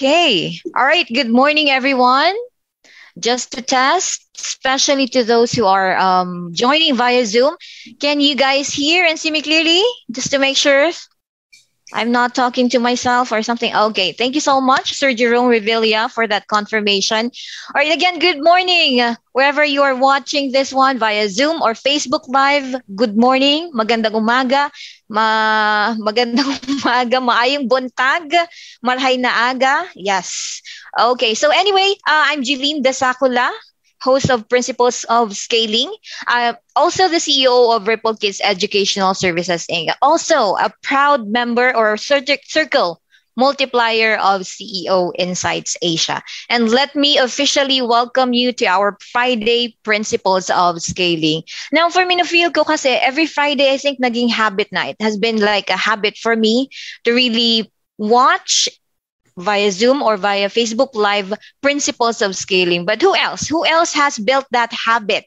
Okay. All right. Good morning, everyone. Just to test, especially to those who are um, joining via Zoom, can you guys hear and see me clearly? Just to make sure I'm not talking to myself or something. Okay. Thank you so much, Sir Jerome Revilla, for that confirmation. All right. Again, good morning. Wherever you are watching this one via Zoom or Facebook Live, good morning. Magandang umaga. Ma magandang umaga, maayong buntag, marhay na aga. Yes. Okay. So anyway, uh, I'm Jeline Desacula, host of Principles of Scaling. Uh, also the CEO of Ripple Kids Educational Services Inc. Also a proud member or circle multiplier of CEO Insights Asia. And let me officially welcome you to our Friday Principles of Scaling. Now, for me, na-feel ko kasi every Friday, I think naging habit night has been like a habit for me to really watch via Zoom or via Facebook Live principles of scaling. But who else? Who else has built that habit?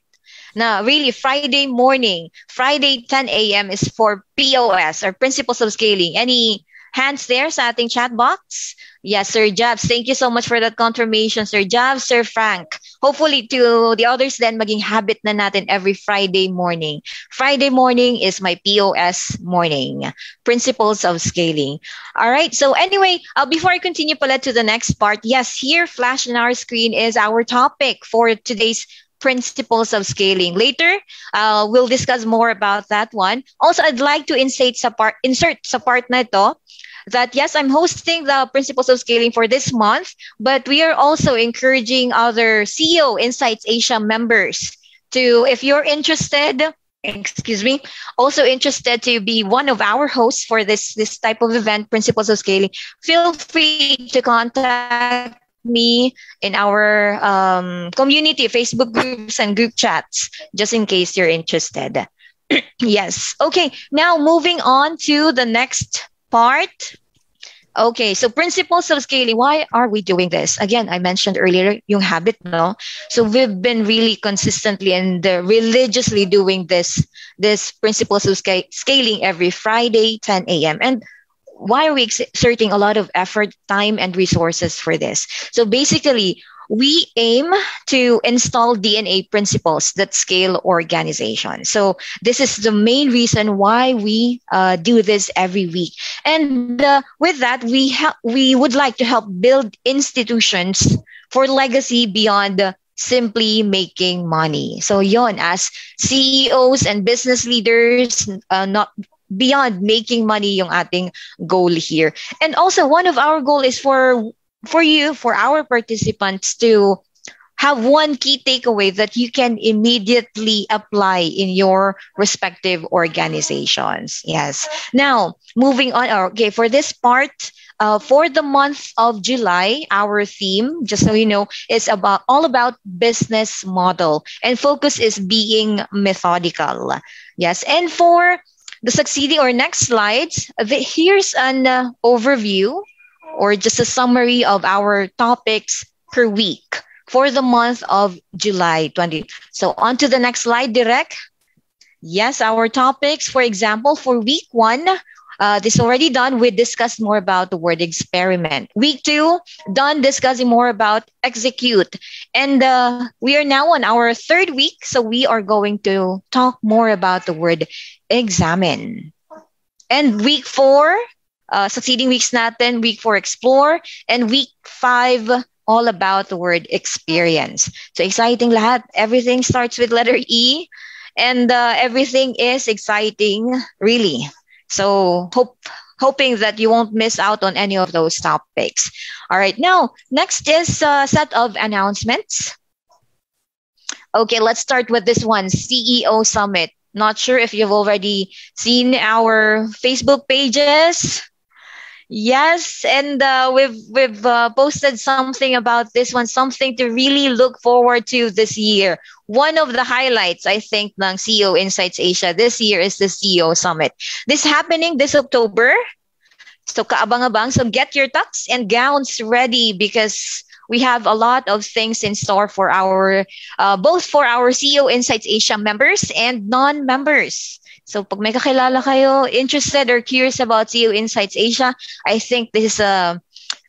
Now, really, Friday morning, Friday 10 a.m. is for POS or principles of scaling. Any hands there sa ating chat box? Yes, Sir Jabs. Thank you so much for that confirmation, Sir Jabs, Sir Frank. Hopefully to the others then maging habit na natin every Friday morning. Friday morning is my POS morning. Principles of scaling. All right. So anyway, uh, before I continue pala to the next part, yes, here flash on our screen is our topic for today's principles of scaling. Later, uh, we'll discuss more about that one. Also, I'd like to insert sa part, insert sa part na ito that yes, I'm hosting the Principles of Scaling for this month, but we are also encouraging other CEO Insights Asia members to, if you're interested, excuse me, also interested to be one of our hosts for this this type of event, Principles of Scaling, feel free to contact me in our um, community, Facebook groups and group chats, just in case you're interested. yes. Okay. Now moving on to the next part. Okay, so principles of scaling. Why are we doing this? Again, I mentioned earlier yung habit, no? So we've been really consistently and religiously doing this this principles of sc- scaling every Friday, 10 a.m. And why are we exerting a lot of effort, time, and resources for this? So basically, we aim to install DNA principles that scale organizations. So this is the main reason why we uh, do this every week. And uh, with that, we ha- we would like to help build institutions for legacy beyond simply making money. So yon as CEOs and business leaders, uh, not beyond making money yung ating goal here. And also one of our goal is for for you, for our participants to have one key takeaway that you can immediately apply in your respective organizations. Yes. Now, moving on. Okay, for this part, uh, for the month of July, our theme, just so you know, is about all about business model, and focus is being methodical. Yes, and for the succeeding or next slides, here's an uh, overview or just a summary of our topics per week for the month of July 20. So on to the next slide, Direct. Yes, our topics, for example, for week one, uh, this already done. We discussed more about the word experiment. Week two, done discussing more about execute. And uh, we are now on our third week. So we are going to talk more about the word examine. And week four, uh, succeeding weeks natin, week four, explore. And week five, all about the word experience. So exciting lahat. Everything starts with letter E and uh, everything is exciting, really. So hope hoping that you won't miss out on any of those topics. All right, now next is a set of announcements. Okay, let's start with this one CEO Summit. Not sure if you've already seen our Facebook pages. Yes, and uh, we've we've uh, posted something about this one, something to really look forward to this year. One of the highlights, I think, ng CEO Insights Asia this year is the CEO Summit. This happening this October. So kaabang-abang. So get your tux and gowns ready because we have a lot of things in store for our uh, both for our CEO Insights Asia members and non-members. So pag may kakilala kayo, interested or curious about CEO Insights Asia, I think this is a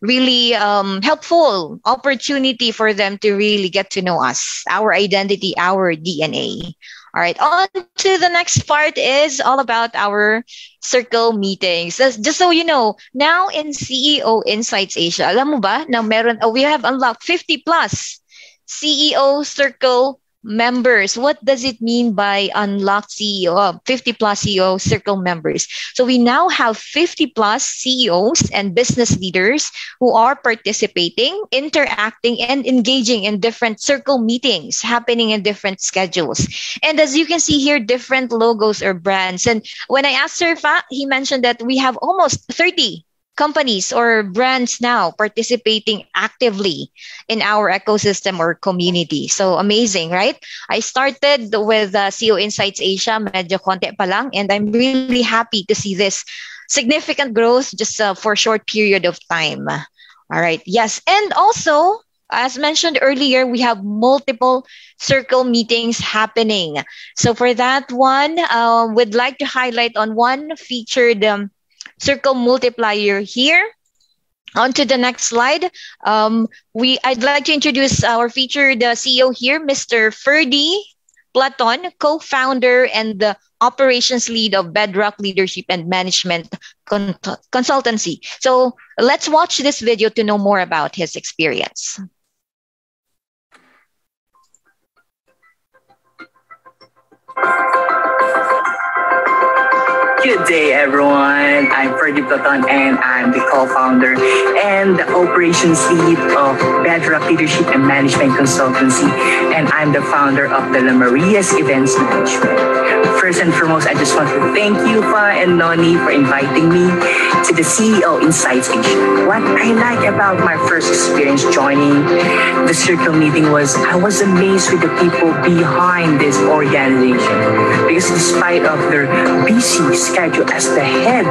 really um, helpful opportunity for them to really get to know us, our identity, our DNA. All right, on to the next part is all about our circle meetings. Just so you know, now in CEO Insights Asia, alam mo ba na meron, oh, we have unlocked 50 plus CEO circle members. What does it mean by unlocked CEO, uh, 50 plus CEO circle members? So we now have 50 plus CEOs and business leaders who are participating, interacting, and engaging in different circle meetings happening in different schedules. And as you can see here, different logos or brands. And when I asked Surfa, he mentioned that we have almost 30 companies or brands now participating actively in our ecosystem or community. So amazing, right? I started with uh, CEO Insights Asia, medyo konti pa lang, and I'm really happy to see this significant growth just uh, for a short period of time. All right. Yes. And also, as mentioned earlier, we have multiple circle meetings happening. So for that one, uh, we'd like to highlight on one featured um, circle multiplier here. On to the next slide. Um, we I'd like to introduce our featured uh, CEO here, Mr. Ferdy Platon, co-founder and the operations lead of Bedrock Leadership and Management Con- Consultancy. So let's watch this video to know more about his experience. Good day, everyone. I'm Ferdy Platon, and I'm the co-founder and the operations lead of Bedrock Leadership and Management Consultancy, and I'm the founder of the La Maria's Events Management. First and foremost, I just want to thank you, Fa and Noni, for inviting me to the CEO Insights Asia. What I like about my first experience joining the circle meeting was I was amazed with the people behind this organization because despite of their busy schedule as the head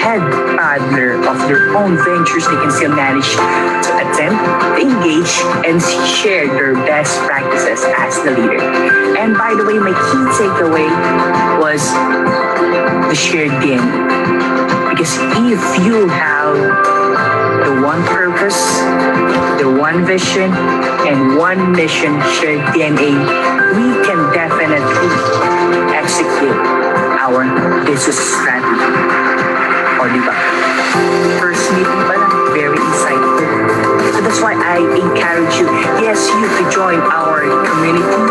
head paddler of their own ventures, they can still manage to attempt, engage, and share their best practices as the leader. And by the way, my key takeaway was the shared game. Because if you have the one purpose, the one vision, and one mission shared DNA, we can definitely execute our business strategy. O, di ba? First meeting pa very excited. So that's why I encourage you, yes, you to join our community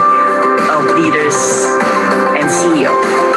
of leaders and CEOs.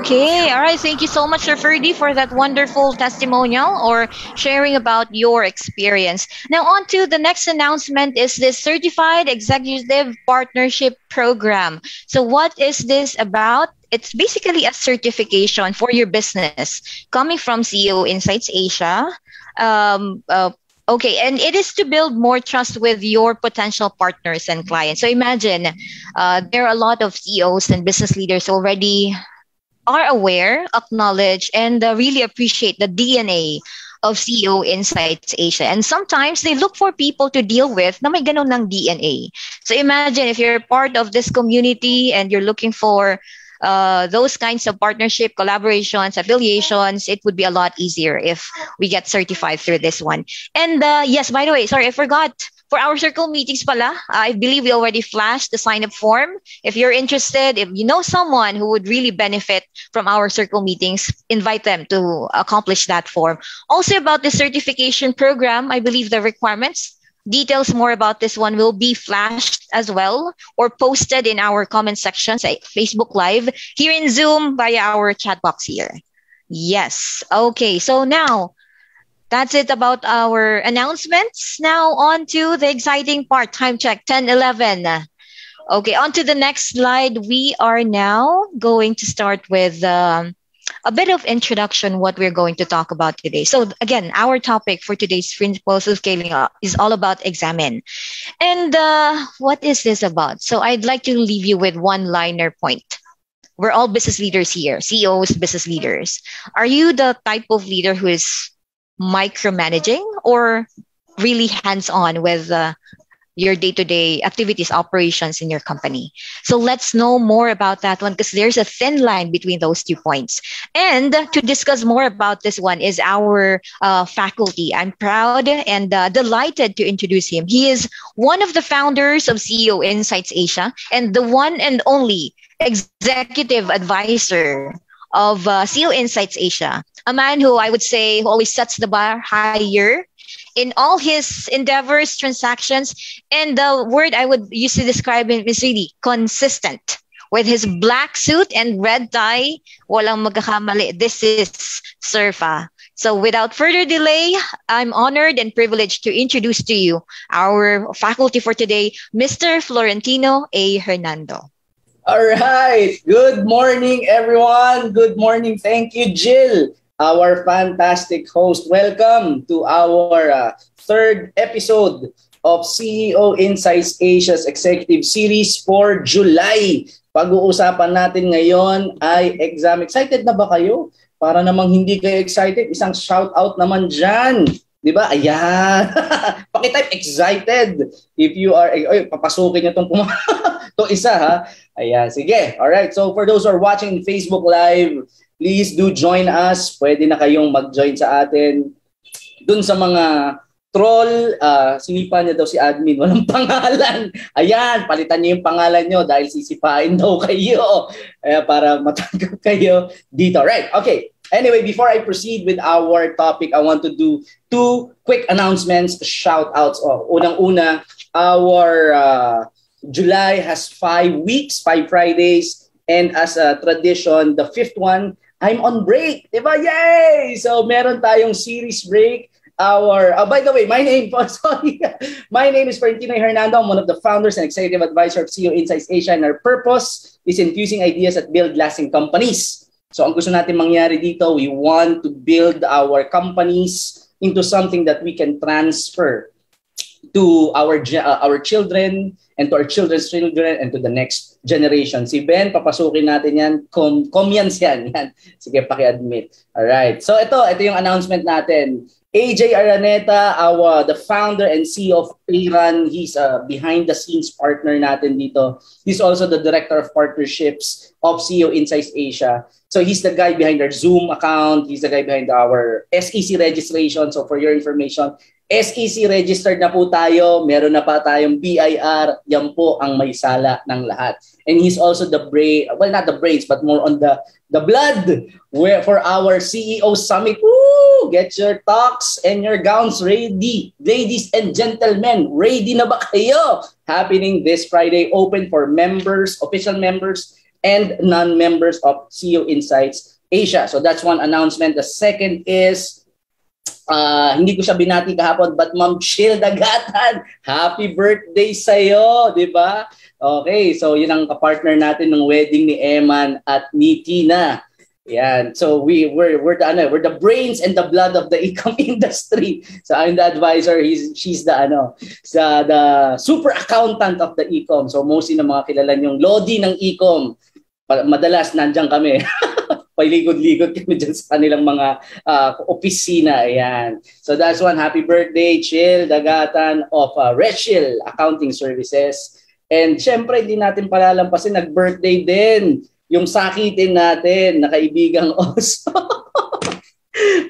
Okay. All right. Thank you so much, Sir Ferdy, for that wonderful testimonial or sharing about your experience. Now, on to the next announcement is this Certified Executive Partnership Program. So, what is this about? It's basically a certification for your business coming from CEO Insights Asia. Um, uh, Okay, and it is to build more trust with your potential partners and clients. So imagine uh, there are a lot of CEOs and business leaders already are aware, acknowledge, and uh, really appreciate the DNA of CEO Insights Asia. And sometimes they look for people to deal with na may ganun ng DNA. So imagine if you're part of this community and you're looking for uh, those kinds of partnership, collaborations, affiliations, it would be a lot easier if we get certified through this one. And uh, yes, by the way, sorry, I forgot for our circle meetings pala, uh, I believe we already flashed the sign up form. If you're interested, if you know someone who would really benefit from our circle meetings, invite them to accomplish that form. Also about the certification program, I believe the requirements Details more about this one will be flashed as well or posted in our comment section, say Facebook Live, here in Zoom via our chat box here. Yes. Okay. So now that's it about our announcements. Now on to the exciting part. Time check 10 11. Okay, on to the next slide. We are now going to start with um, a bit of introduction what we're going to talk about today. So again, our topic for today's principles of scaling up is all about examine. And uh, what is this about? So I'd like to leave you with one liner point. We're all business leaders here, CEOs, business leaders. Are you the type of leader who is micromanaging or really hands on with uh, your day-to-day activities operations in your company? So let's know more about that one because there's a thin line between those two points. And to discuss more about this one is our uh, faculty. I'm proud and uh, delighted to introduce him. He is one of the founders of ceo insights asia and the one and only executive advisor of uh, CEO Insights Asia, a man who I would say always sets the bar higher in all his endeavors, transactions, and the word I would use to describe him is really consistent. With his black suit and red tie, walang magkakamali. This is Surfa. So without further delay, I'm honored and privileged to introduce to you our faculty for today, Mr. Florentino A. Hernando. All right. Good morning, everyone. Good morning. Thank you, Jill our fantastic host. Welcome to our uh, third episode of CEO Insights Asia's Executive Series for July. Pag-uusapan natin ngayon ay exam. Excited na ba kayo? Para namang hindi kayo excited, isang shout out naman dyan. Di ba? Ayan. Pakitype excited. If you are, ay, papasukin nyo itong to isa ha. Ayan, sige. Alright, so for those who are watching Facebook Live, please do join us. Pwede na kayong mag-join sa atin. Dun sa mga troll, uh, sinipa niya daw si admin, walang pangalan. Ayan, palitan niyo yung pangalan niyo dahil sisipain daw kayo uh, para matanggap kayo dito. Right, okay. Anyway, before I proceed with our topic, I want to do two quick announcements, shout-outs. Oh, unang-una, our uh, July has five weeks, five Fridays, and as a tradition, the fifth one I'm on break. Diba? Yay! So, meron tayong series break. Our, uh, by the way, my name, sorry, my name is Florentino Hernando. I'm one of the founders and executive advisor of CEO Insights Asia and our purpose is infusing ideas that build lasting companies. So, ang gusto natin mangyari dito, we want to build our companies into something that we can transfer to our uh, our children and to our children's children and to the next generation. Si Ben, papasukin natin yan. Com comyans yan. yan. Sige, paki-admit. Alright. So ito, ito yung announcement natin. AJ Araneta, our the founder and CEO of Iran, he's a behind the scenes partner natin dito. He's also the director of partnerships of CEO Insights Asia. So he's the guy behind our Zoom account, he's the guy behind our SEC registration. So for your information, SEC registered na po tayo, meron na pa tayong BIR, yan po ang may sala ng lahat. And he's also the brain, well not the brains, but more on the the blood where for our CEO summit. Woo! Get your talks and your gowns ready. Ladies and gentlemen, ready na ba kayo? Happening this Friday, open for members, official members, and non-members of CEO Insights Asia. So that's one announcement. The second is Uh, hindi ko siya binati kahapon, but Ma'am Chill Dagatan, happy birthday sa'yo, di ba? Okay, so yun ang kapartner natin ng wedding ni Eman at ni Tina. Yan. So we we're we're the ano, we're the brains and the blood of the e-com industry. So I'm the advisor, he's she's the ano, sa the super accountant of the e-com. So mostly ng mga kilala yung Lodi ng e-com. Madalas nandiyan kami. Paligod-ligod kami dyan sa kanilang mga uh, opisina. Ayan. So that's one. Happy birthday, Chill Dagatan of uh, Rachel Accounting Services. And syempre, hindi natin palalampasin, nag-birthday din yung sakitin natin na kaibigang Oso.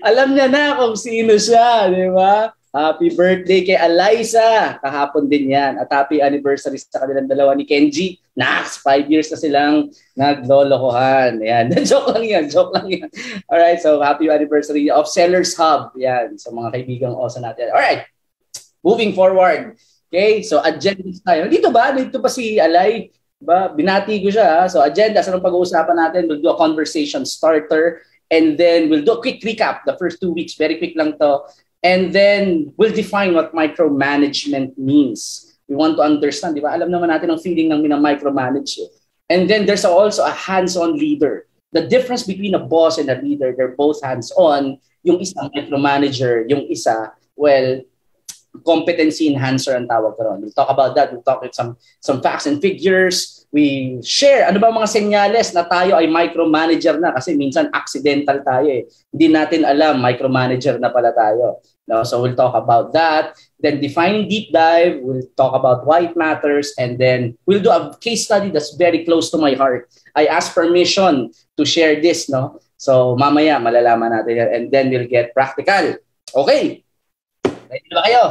Alam niya na kung sino siya, di ba? Happy birthday kay Eliza. Kahapon din yan. At happy anniversary sa kanilang dalawa ni Kenji. Nax, five years na silang naglolokohan. Yan. joke lang yan. Joke lang yan. Alright, so happy anniversary of Sellers Hub. Yan, sa mga kaibigang osa natin. Alright, moving forward. Okay, so agenda tayo. Dito ba? Dito pa si Alay? Ba, binati ko siya. So agenda, sa pag-uusapan natin? We'll do a conversation starter and then we'll do a quick recap the first two weeks. Very quick lang to And then we'll define what micromanagement means. We want to understand, di ba? Alam naman natin ang feeling ng mina-micromanage. Eh. And then there's also a hands-on leader. The difference between a boss and a leader, they're both hands-on. Yung isa micromanager, yung isa, well, competency enhancer ang tawag ko ron. We'll talk about that. We'll talk with some some facts and figures. We share ano ba mga senyales na tayo ay micromanager na kasi minsan accidental tayo eh. Hindi natin alam micromanager na pala tayo. No? So we'll talk about that. Then defining deep dive, we'll talk about why it matters and then we'll do a case study that's very close to my heart. I ask permission to share this, no? So mamaya malalaman natin and then we'll get practical. Okay, Ready ba kayo?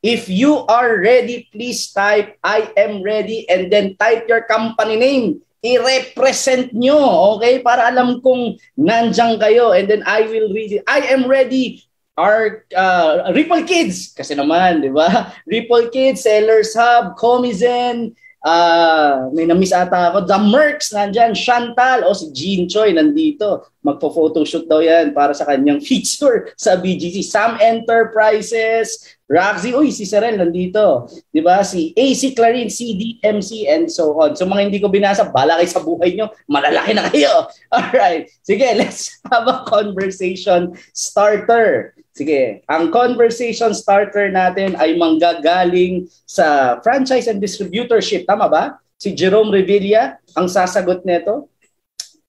If you are ready, please type I am ready and then type your company name. I-represent nyo, okay? Para alam kong nandiyan kayo and then I will read it. I am ready. Our uh, Ripple Kids, kasi naman, di ba? Ripple Kids, Sellers Hub, Comizen, uh, may na-miss ata ako. The Mercs, nandyan. Chantal, o oh, si Jean Choi, nandito. Magpo-photoshoot daw yan para sa kanyang feature sa BGC. Sam Enterprises, Roxy, uy, si Serel nandito. Di ba? Si AC Clarin, CDMC, and so on. So mga hindi ko binasa, bala sa buhay nyo, malalaki na kayo. Alright. Sige, let's have a conversation starter. Sige, ang conversation starter natin ay manggagaling sa franchise and distributorship. Tama ba? Si Jerome Revilla ang sasagot nito.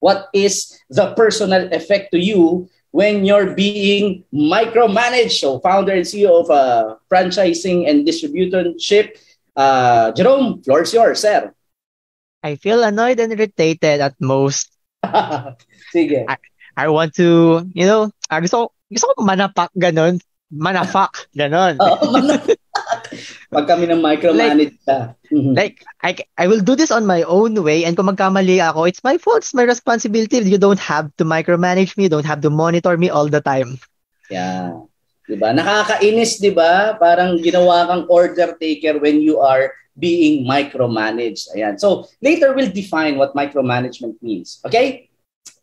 What is the personal effect to you when you're being micromanaged? So founder and CEO of uh, franchising and distributorship. Uh, Jerome, floor is yours, sir. I feel annoyed and irritated at most. Sige. I, I want to, you know, uh, gusto, gusto ko manapak ganun. Manapak, ganun. Oo, manapak. Pag kami ng micromanage like, ka. Mm-hmm. Like, I, I will do this on my own way and kung magkamali ako, it's my fault, it's my responsibility. You don't have to micromanage me, you don't have to monitor me all the time. Yeah. Diba? Nakakainis, di ba? Parang ginawa kang order taker when you are being micromanaged. Ayan. So, later we'll define what micromanagement means. Okay?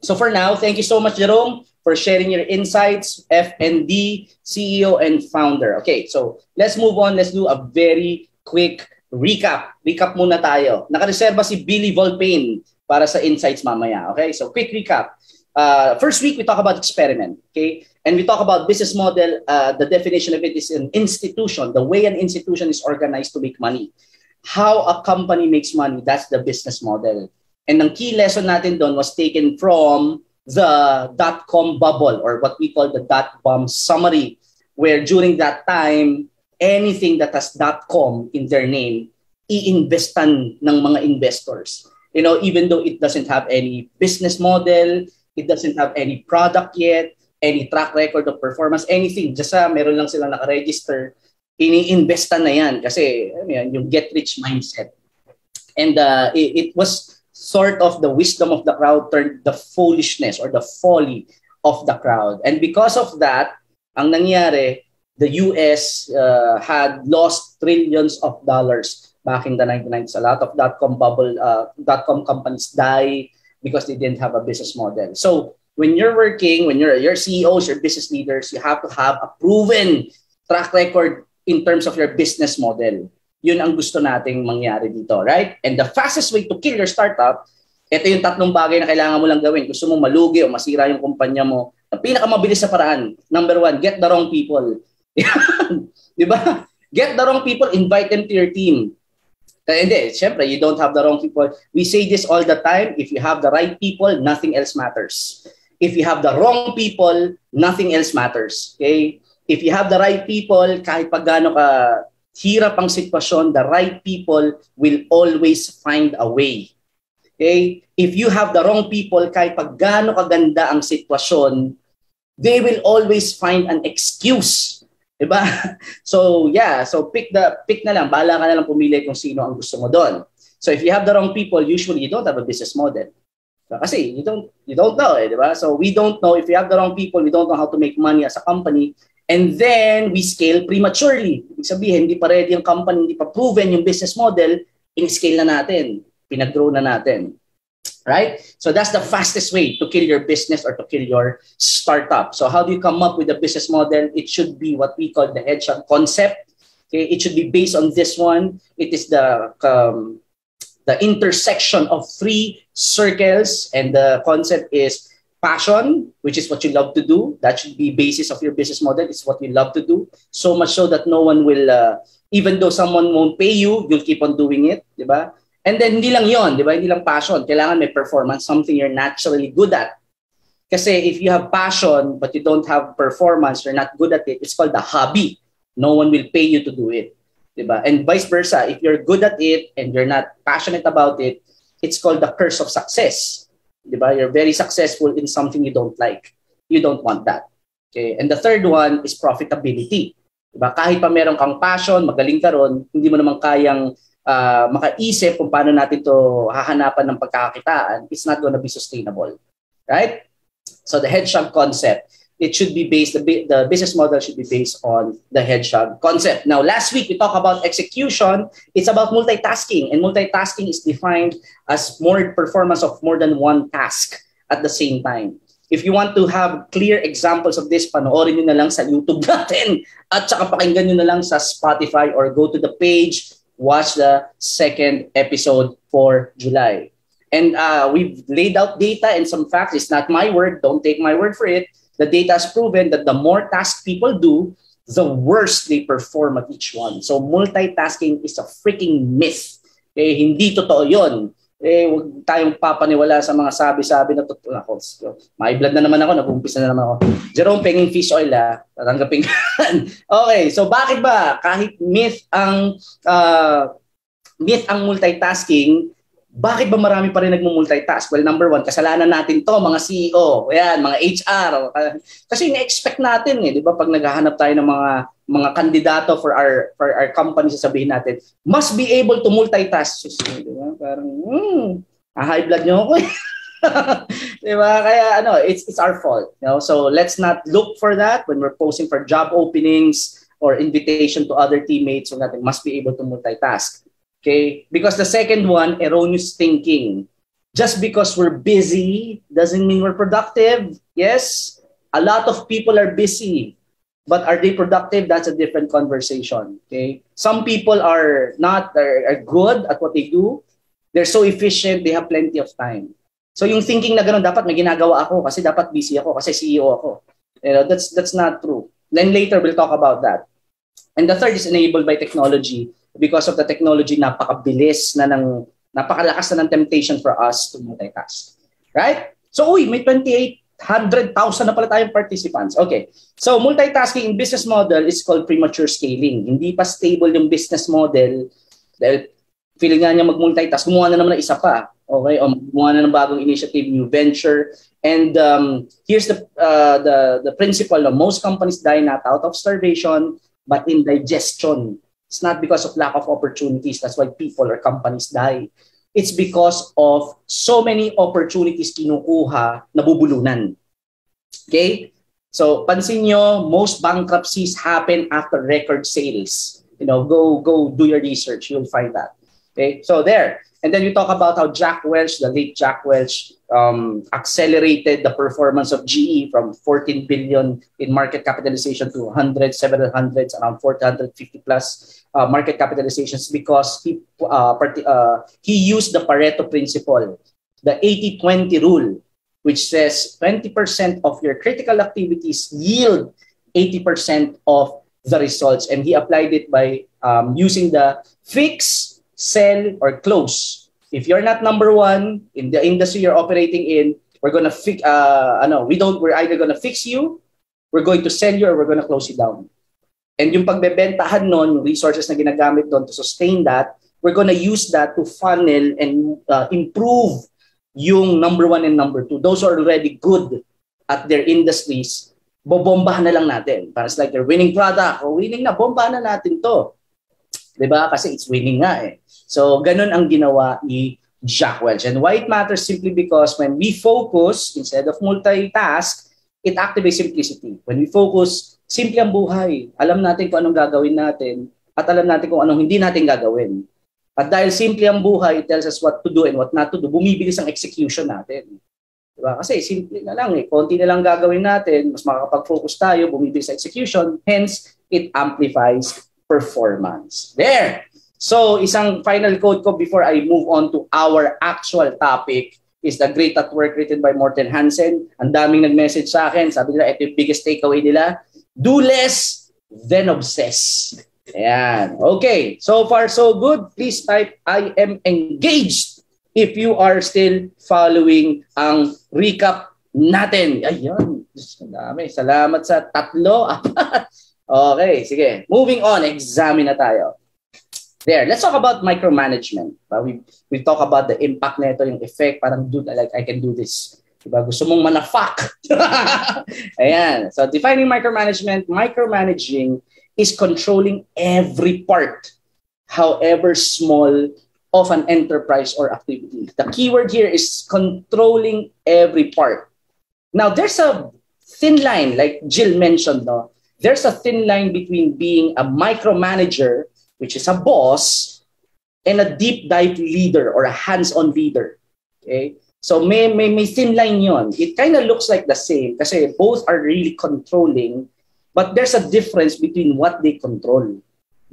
So for now, thank you so much, Jerome, for sharing your insights, FND, CEO, and founder. Okay, so let's move on. Let's do a very quick recap. Recap muna tayo. Nakareserba si Billy Volpain para sa insights mamaya. Okay, so quick recap. Uh, first week, we talk about experiment. Okay, and we talk about business model. Uh, the definition of it is an institution, the way an institution is organized to make money. How a company makes money, that's the business model. And ang key lesson natin doon was taken from the dot-com bubble or what we call the dot-bomb summary where during that time, anything that has dot-com in their name, i-investan ng mga investors. You know, even though it doesn't have any business model, it doesn't have any product yet, any track record of performance, anything. Just sa meron lang silang nakaregister, ini-investan na yan kasi yan, yung get rich mindset. And uh, it, it was sort of the wisdom of the crowd turned the foolishness or the folly of the crowd. And because of that, ang nangyari, the US uh, had lost trillions of dollars back in the 1990s. A lot of dot-com bubble, uh, dot-com companies die because they didn't have a business model. So when you're working, when you're your CEOs, your business leaders, you have to have a proven track record in terms of your business model. Yun ang gusto nating mangyari dito, right? And the fastest way to kill your startup, ito yung tatlong bagay na kailangan mo lang gawin. Gusto mo malugi o masira yung kumpanya mo. Ang pinakamabilis na paraan, number one, get the wrong people. Di ba? Get the wrong people, invite them to your team. Uh, hindi, syempre, you don't have the wrong people. We say this all the time. If you have the right people, nothing else matters. If you have the wrong people, nothing else matters. Okay? If you have the right people, kahit pag gaano ka hirap ang sitwasyon, the right people will always find a way. Okay? If you have the wrong people, kahit pag gaano kaganda ang sitwasyon, they will always find an excuse. Diba? So, yeah. So, pick the pick na lang. Bala ka na lang pumili kung sino ang gusto mo doon. So, if you have the wrong people, usually you don't have a business model. Kasi you don't you don't know eh, di ba? So we don't know if you have the wrong people, we don't know how to make money as a company. And then we scale prematurely. Ibig sabihin, hindi pa ready yung company, hindi pa proven yung business model, in-scale na natin, pinag-grow na natin. Right? So that's the fastest way to kill your business or to kill your startup. So how do you come up with a business model? It should be what we call the hedgehog concept. Okay, it should be based on this one. It is the um, the intersection of three circles and the concept is passion which is what you love to do that should be basis of your business model. It's what you love to do. So much so that no one will uh, even though someone won't pay you you'll keep on doing it di ba? And then hindi lang yon di ba? Hindi lang passion. Kailangan may performance something you're naturally good at. Kasi if you have passion but you don't have performance you're not good at it it's called a hobby. No one will pay you to do it Diba? And vice versa, if you're good at it and you're not passionate about it, it's called the curse of success. Diba? You're very successful in something you don't like. You don't want that. Okay? And the third one is profitability. Diba? Kahit pa meron kang passion, magaling ka ron, hindi mo naman kayang uh, makaisip kung paano natin to hahanapan ng pagkakakitaan, it's not gonna be sustainable. Right? So the hedgehog concept it should be based the, business model should be based on the hedgehog concept. Now last week we talked about execution. It's about multitasking and multitasking is defined as more performance of more than one task at the same time. If you want to have clear examples of this panoorin nyo na lang sa YouTube natin at saka pakinggan nyo na lang sa Spotify or go to the page watch the second episode for July. And uh, we've laid out data and some facts. It's not my word. Don't take my word for it the data has proven that the more tasks people do, the worse they perform at each one. So multitasking is a freaking myth. Eh, hindi totoo yon. Eh, huwag tayong papaniwala sa mga sabi-sabi na totoo. Ako, may blood na naman ako, nag-umpisa na naman ako. Jerome, penging fish oil ah. Tatanggapin okay, so bakit ba kahit myth ang uh, myth ang multitasking, bakit ba marami pa rin nagmo-multitask? Well, number one, kasalanan natin to, mga CEO, yan, mga HR. Kasi na-expect natin eh, di ba? Pag naghahanap tayo ng mga mga kandidato for our for our company, sasabihin natin, must be able to multitask. Di ba? Parang, hmm, high blood nyo ako eh. di ba? Kaya ano, it's it's our fault. You know? So let's not look for that when we're posting for job openings or invitation to other teammates so natin must be able to multitask. Okay? Because the second one, erroneous thinking. Just because we're busy doesn't mean we're productive. Yes, a lot of people are busy. But are they productive? That's a different conversation. Okay? Some people are not are, are good at what they do. They're so efficient, they have plenty of time. So yung thinking na ganun, dapat may ginagawa ako kasi dapat busy ako kasi CEO ako. You know, that's that's not true. Then later we'll talk about that. And the third is enabled by technology because of the technology, napakabilis na ng, napakalakas na ng temptation for us to multitask. Right? So, uy, may 2,800,000 na pala tayong participants. Okay. So, multitasking in business model is called premature scaling. Hindi pa stable yung business model dahil feeling nga niya mag-multitask, gumawa na naman ng isa pa. Okay? O gumawa na ng bagong initiative, new venture. And um, here's the, uh, the, the principle of most companies die not out of starvation, but in digestion. It's not because of lack of opportunities. That's why people or companies die. It's because of so many opportunities kinukuha na bubulunan. Okay? So, pansin nyo, most bankruptcies happen after record sales. You know, go go do your research. You'll find that. Okay? So, there. And then we talk about how Jack Welch, the late Jack Welch, um, accelerated the performance of GE from 14 billion in market capitalization to 100, 700, around 450 plus uh, market capitalizations because he uh, part- uh, he used the Pareto principle, the 80-20 rule, which says 20% of your critical activities yield 80% of the results, and he applied it by um, using the fix, sell, or close if you're not number one in the industry you're operating in, we're gonna fix, uh, ano, we don't, we're either gonna fix you, we're going to sell you, or we're gonna close you down. And yung pagbebentahan nun, yung resources na ginagamit doon to sustain that, we're gonna use that to funnel and uh, improve yung number one and number two. Those are already good at their industries, bobombahan na lang natin. Para like their winning product, o winning na, bombahan na natin to. 'Di ba? Kasi it's winning nga eh. So, ganun ang ginawa ni Jack Welch. And why it matters simply because when we focus instead of multitask, it activates simplicity. When we focus, simple ang buhay. Alam natin kung anong gagawin natin at alam natin kung anong hindi natin gagawin. At dahil simple ang buhay, it tells us what to do and what not to do, bumibilis ang execution natin. Diba? Kasi simple na lang eh. Konti na lang gagawin natin, mas makakapag-focus tayo, bumibilis sa execution, hence, it amplifies performance. There! So, isang final quote ko before I move on to our actual topic is The Great at Work written by Morten Hansen. Ang daming nag-message sa akin. Sabi nila, ito yung biggest takeaway nila. Do less, then obsess. Ayan. Okay. So far, so good. Please type, I am engaged if you are still following ang recap natin. Ayan. Dami. Salamat sa tatlo. okay. Sige. Moving on. Examine na tayo. There. Let's talk about micromanagement. We we talk about the impact nito, yung effect, parang dude, like I can do this. Diba? Gusto mong manafak. Ayan. So defining micromanagement, micromanaging is controlling every part, however small, of an enterprise or activity. The keyword here is controlling every part. Now, there's a thin line, like Jill mentioned, no? There's a thin line between being a micromanager which is a boss, and a deep dive leader or a hands-on leader. Okay? So may, may, may thin line yon. It kind of looks like the same kasi both are really controlling, but there's a difference between what they control.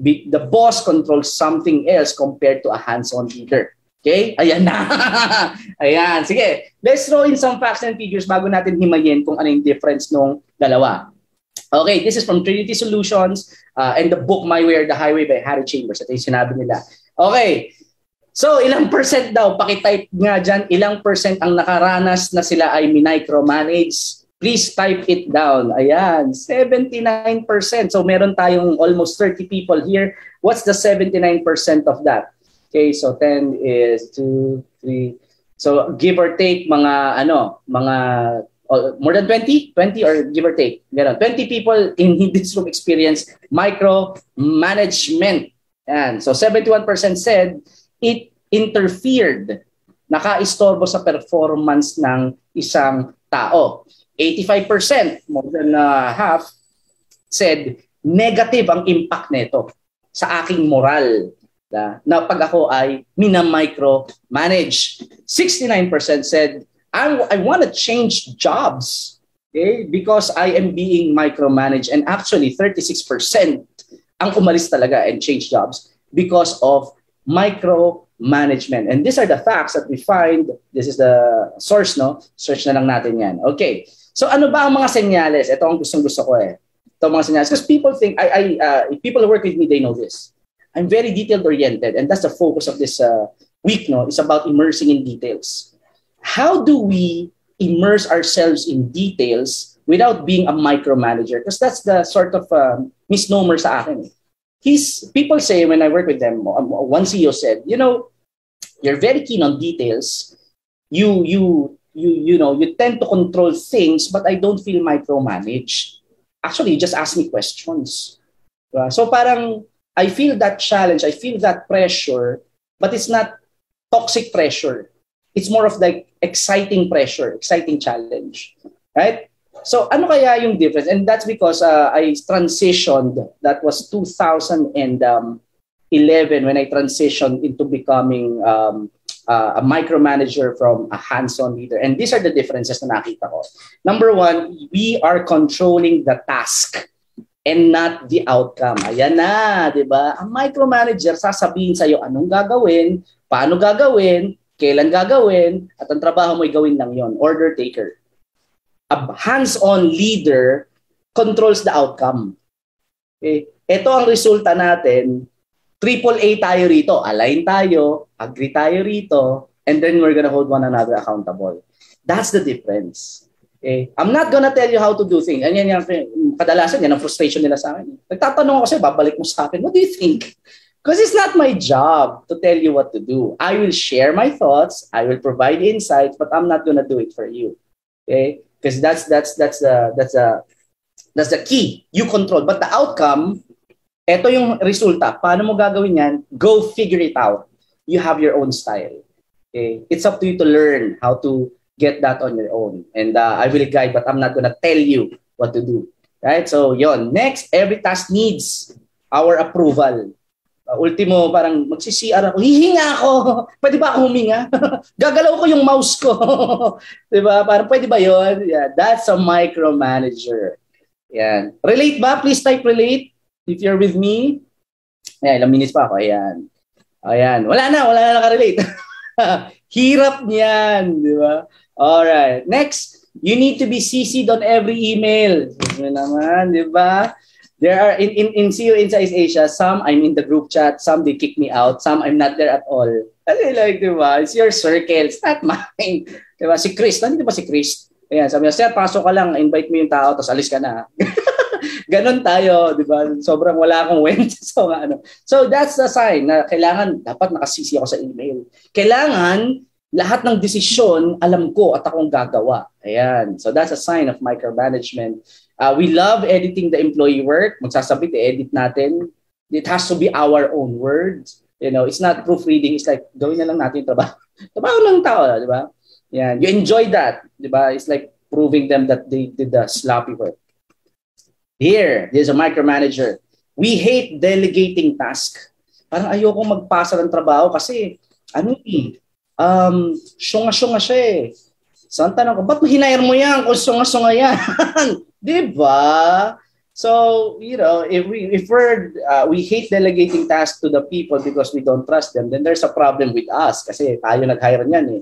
Be, the boss controls something else compared to a hands-on leader. Okay? Ayan na. Ayan. Sige. Let's throw in some facts and figures bago natin himayin kung ano yung difference nung dalawa. Okay, this is from Trinity Solutions uh, and the book My Way or the Highway by Harry Chambers. Ito yung sinabi nila. Okay, so ilang percent daw, pakitype nga dyan, ilang percent ang nakaranas na sila ay minicromanage. Please type it down. Ayan, 79%. So meron tayong almost 30 people here. What's the 79% of that? Okay, so 10 is 2, 3. So give or take mga ano, mga uh, more than 20, 20 or give or take. Ganun. 20 people in this room experience micro management. And so 71% said it interfered, naka-istorbo sa performance ng isang tao. 85%, more than uh, half, said negative ang impact nito sa aking moral na, na pag ako ay mina-micro manage. 69% said I, I want to change jobs okay, because I am being micromanaged. And actually, 36% ang umalis talaga and change jobs because of micromanagement. And these are the facts that we find. This is the source, no? Search na lang natin yan. Okay. So ano ba ang mga senyales? Ito ang gustong gusto ko eh. Ito ang mga senyales. Because people think, I, I, uh, people who work with me, they know this. I'm very detailed oriented and that's the focus of this uh, week, no? It's about immersing in details how do we immerse ourselves in details without being a micromanager? Because that's the sort of um, misnomer sa akin. He's, people say when I work with them, um, one CEO said, you know, you're very keen on details. You, you, you, you know, you tend to control things, but I don't feel micromanaged. Actually, you just ask me questions. Uh, so parang, I feel that challenge, I feel that pressure, but it's not toxic pressure it's more of like exciting pressure, exciting challenge, right? So ano kaya yung difference? And that's because uh, I transitioned. That was 2011 when I transitioned into becoming um, uh, a micromanager from a hands-on leader. And these are the differences na nakita ko. Number one, we are controlling the task and not the outcome. Ayan na, di ba? Ang micromanager, sasabihin sa'yo anong gagawin, paano gagawin, kailan gagawin, at ang trabaho mo ay gawin lang yon order taker. A hands-on leader controls the outcome. Okay? Ito ang resulta natin. Triple A tayo rito. Align tayo. Agree tayo rito. and then we're gonna hold one another accountable. That's the difference. Okay? I'm not gonna tell you how to do things. And yan yung kadalasan, yan ang frustration nila sa akin. Nagtatanong ako sa'yo, babalik mo sa akin, what do you think? Because it's not my job to tell you what to do. I will share my thoughts, I will provide insights, but I'm not gonna do it for you. Okay? Because that's that's that's the that's the that's the key. You control. But the outcome, eto yung resulta. Paano mo gagawin yan? Go figure it out. You have your own style. Okay? It's up to you to learn how to get that on your own. And uh, I will guide, but I'm not gonna tell you what to do. Right? So, yon. Next, every task needs our approval. Uh, ultimo, parang magsi-CR ako, hihinga ako. Pwede ba ako huminga? Gagalaw ko yung mouse ko. 'Di ba? Parang pwede ba 'yon? Yeah, that's a micromanager. Yan. Relate ba? Please type relate if you're with me. Ayan, ilang minutes pa ako. Ayan. Ayan. Wala na, wala na nakarelate. Hirap niyan, di ba? Alright. Next, you need to be CC'd on every email. Ano naman, di ba? There are, in, in, in CU Insights Asia, some I'm in the group chat, some they kick me out, some I'm not there at all. Ano like, di ba? It's your circle. It's not mine. Di ba? Si Chris, nandito ba si Chris? Ayan, sabi niya, sir, pasok ka lang, invite mo yung tao, tapos alis ka na. Ganon tayo, di ba? Sobrang wala akong went. so, ano. so that's the sign na kailangan, dapat nakasisi ako sa email. Kailangan, lahat ng desisyon, alam ko at akong gagawa. Ayan. So that's a sign of micromanagement. Uh, we love editing the employee work. Magsasabit, edit natin. It has to be our own words. You know, it's not proofreading. It's like, gawin na lang natin yung trabaho. trabaho ng tao, di ba? Yeah, you enjoy that, di ba? It's like proving them that they did the sloppy work. Here, there's a micromanager. We hate delegating task. Parang ayoko magpasa ng trabaho kasi ano eh, um, syunga-syunga siya eh. So, ang tanong ko, ba't hinayar mo yan kung syunga-syunga yan? Di ba? So, you know, if we if we're uh, we hate delegating tasks to the people because we don't trust them, then there's a problem with us kasi tayo nag-hire niyan eh.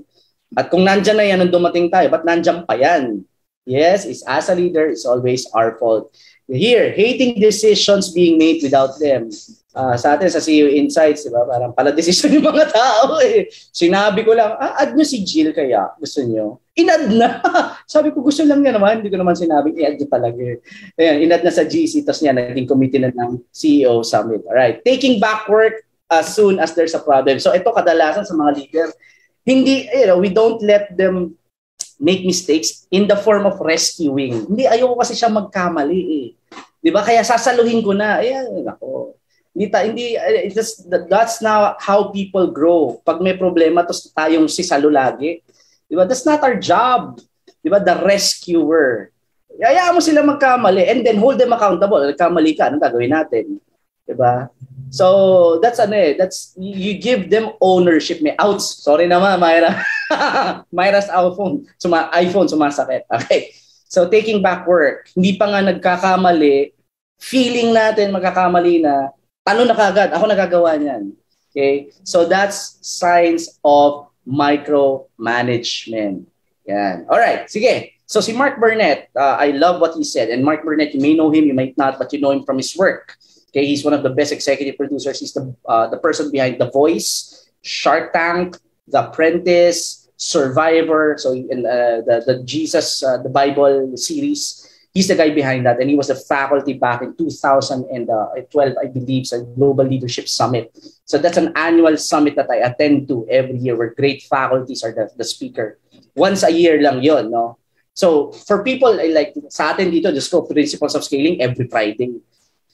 At kung nandyan na yan nung dumating tayo, ba't nandyan pa yan? Yes, it's as a leader, it's always our fault. Here, hating decisions being made without them uh, sa atin sa CEO Insights, di ba? Parang pala decision yung mga tao eh. Sinabi ko lang, ah, add nyo si Jill kaya, gusto nyo? Inad na. Sabi ko, gusto lang niya naman. Hindi ko naman sinabi, i-add nyo talaga. Ayan, inad na sa GC, tapos niya, naging committee na ng CEO Summit. Alright. Taking back work as soon as there's a problem. So ito kadalasan sa mga leader, hindi, you know, we don't let them make mistakes in the form of rescuing. Hindi, ayoko kasi siya magkamali eh. Di ba? Kaya sasaluhin ko na. Ayan, ako hindi, ta, hindi uh, just, that's now how people grow. Pag may problema, tapos tayong sisalo lagi. Di ba? That's not our job. Di ba? The rescuer. Hayaan mo sila magkamali and then hold them accountable. Nagkamali ka, anong gagawin natin? Di ba? So, that's ano eh, that's, you give them ownership. May outs. Sorry naman, Myra. Myra's iPhone, suma, iPhone sumasakit. Okay. So, taking back work. Hindi pa nga nagkakamali, feeling natin magkakamali na, ano na kagad? Ako nagagawa niyan. Okay? So that's signs of micromanagement. Yan. All right. Sige. So si Mark Burnett, uh, I love what he said. And Mark Burnett, you may know him, you might not, but you know him from his work. Okay, he's one of the best executive producers. He's the uh, the person behind The Voice, Shark Tank, The Apprentice, Survivor. So in uh, the the Jesus uh, the Bible series. he's the guy behind that and he was a faculty back in 2012 i believe sa global leadership summit so that's an annual summit that i attend to every year where great faculties are the, the speaker once a year lang yon no so for people like sa atin dito just go principles of scaling every friday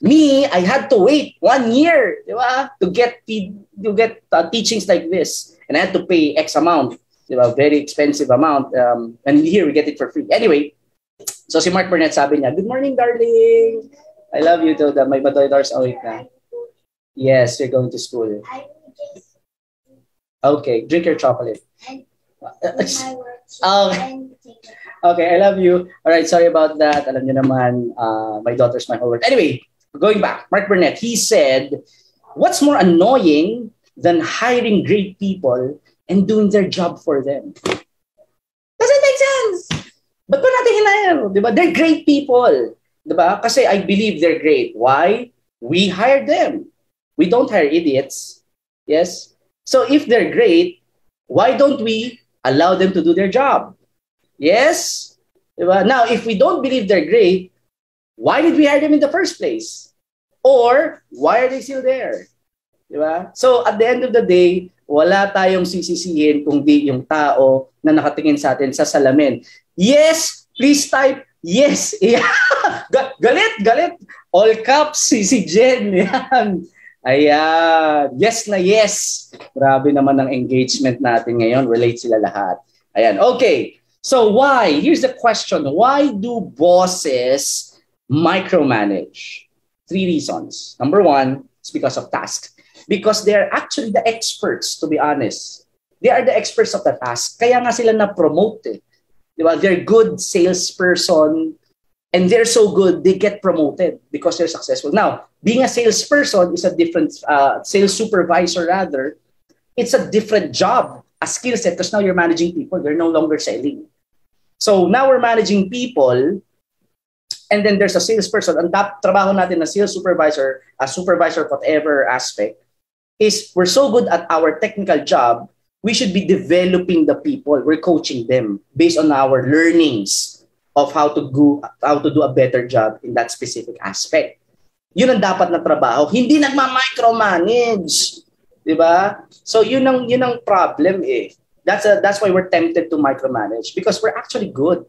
me i had to wait one year di ba to get to get uh, teachings like this and i had to pay x amount di ba very expensive amount um, and here we get it for free anyway So si Mark Burnett sabi niya, Good morning, darling. I love you too. May badoy doors awake na. Yes, you're going to school. Okay, drink your chocolate. okay. okay, I love you. All right, sorry about that. Alam niyo naman, uh, my daughter's my whole world. Anyway, going back, Mark Burnett, he said, what's more annoying than hiring great people and doing their job for them? Doesn't make sense. Hinire? Di? They're great people. Di ba? Kasi I believe they're great. Why? We hired them. We don't hire idiots. Yes? So if they're great, why don't we allow them to do their job? Yes? Diba? Now, if we don't believe they're great, why did we hire them in the first place? Or why are they still there? Diba? So, at the end of the day, wala tayong sisisihin kung di yung tao na nakatingin sa atin sa salamin. Yes, please type yes. Yeah. galit, galit. All caps si, si Jen. Yan. Ayan. Yes na yes. Grabe naman ang engagement natin ngayon. Relate sila lahat. Ayan. Okay. So why? Here's the question. Why do bosses micromanage? Three reasons. Number one, it's because of task. Because they're actually the experts, to be honest. They are the experts of the task. Kaya nga sila na-promote eh. They're good salesperson and they're so good, they get promoted because they're successful. Now, being a salesperson is a different, uh, sales supervisor rather, it's a different job, a skill set because now you're managing people. You're no longer selling. So now we're managing people and then there's a salesperson. Ang top trabaho natin na sales supervisor, a supervisor whatever aspect, is we're so good at our technical job, we should be developing the people. We're coaching them based on our learnings of how to do how to do a better job in that specific aspect. Yun ang dapat na trabaho. Hindi nagma-micromanage. 'Di ba? So yun ang yun ang problem eh. That's a, that's why we're tempted to micromanage because we're actually good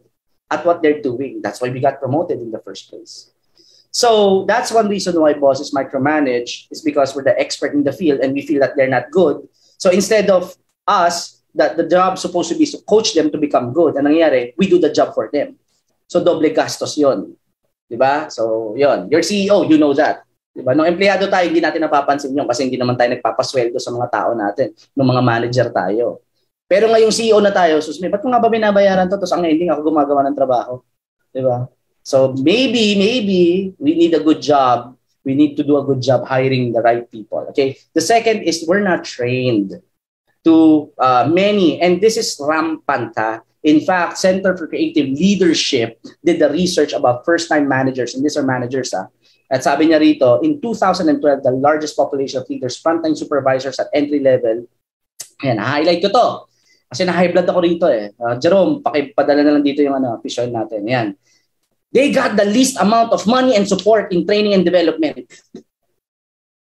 at what they're doing. That's why we got promoted in the first place. So that's one reason why bosses micromanage is because we're the expert in the field and we feel that they're not good. So instead of us, that the job supposed to be to coach them to become good, and nangyayari, we do the job for them. So doble gastos yon. Diba? So yon. Your CEO, you know that. Diba? Nung empleyado tayo, hindi natin napapansin yun kasi hindi naman tayo nagpapasweldo sa mga tao natin. Nung mga manager tayo. Pero ngayong CEO na tayo, susmi, ba't ko nga ba binabayaran to? Tapos ang ending ako gumagawa ng trabaho. Di ba? So maybe, maybe we need a good job. We need to do a good job hiring the right people. Okay. The second is we're not trained to uh, many, and this is rampant. Ha? In fact, Center for Creative Leadership did the research about first-time managers, and these are managers. Ha? At sabi niya rito, in 2012, the largest population of leaders, frontline supervisors at entry level, Ayan, highlight ko to. Kasi na-high blood ako rito eh. Uh, Jerome, pakipadala na lang dito yung ano, visual natin. Yan. They got the least amount of money and support in training and development.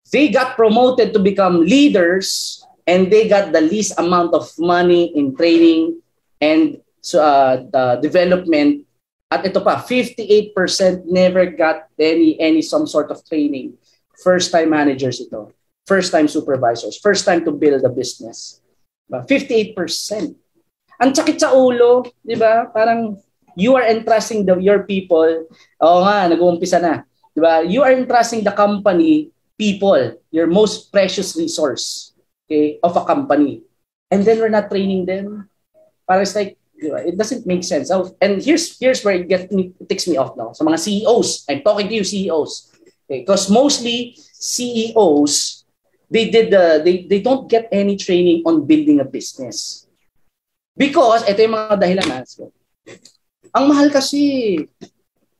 They got promoted to become leaders and they got the least amount of money in training and uh, the development. At ito pa, 58% never got any any some sort of training. First time managers ito. First time supervisors. First time to build a business. 58%. Ang sakit sa ulo, di ba? Parang you are entrusting the, your people. Oo nga, nag-uumpisa na. Di ba? You are entrusting the company, people, your most precious resource okay, of a company. And then we're not training them. Para it's like, di ba? it doesn't make sense. And here's here's where it, gets me, it takes me off now. Sa mga CEOs, I'm talking to you CEOs. Okay, because mostly CEOs they did the they they don't get any training on building a business. Because ito yung mga dahilan na. Ang mahal kasi.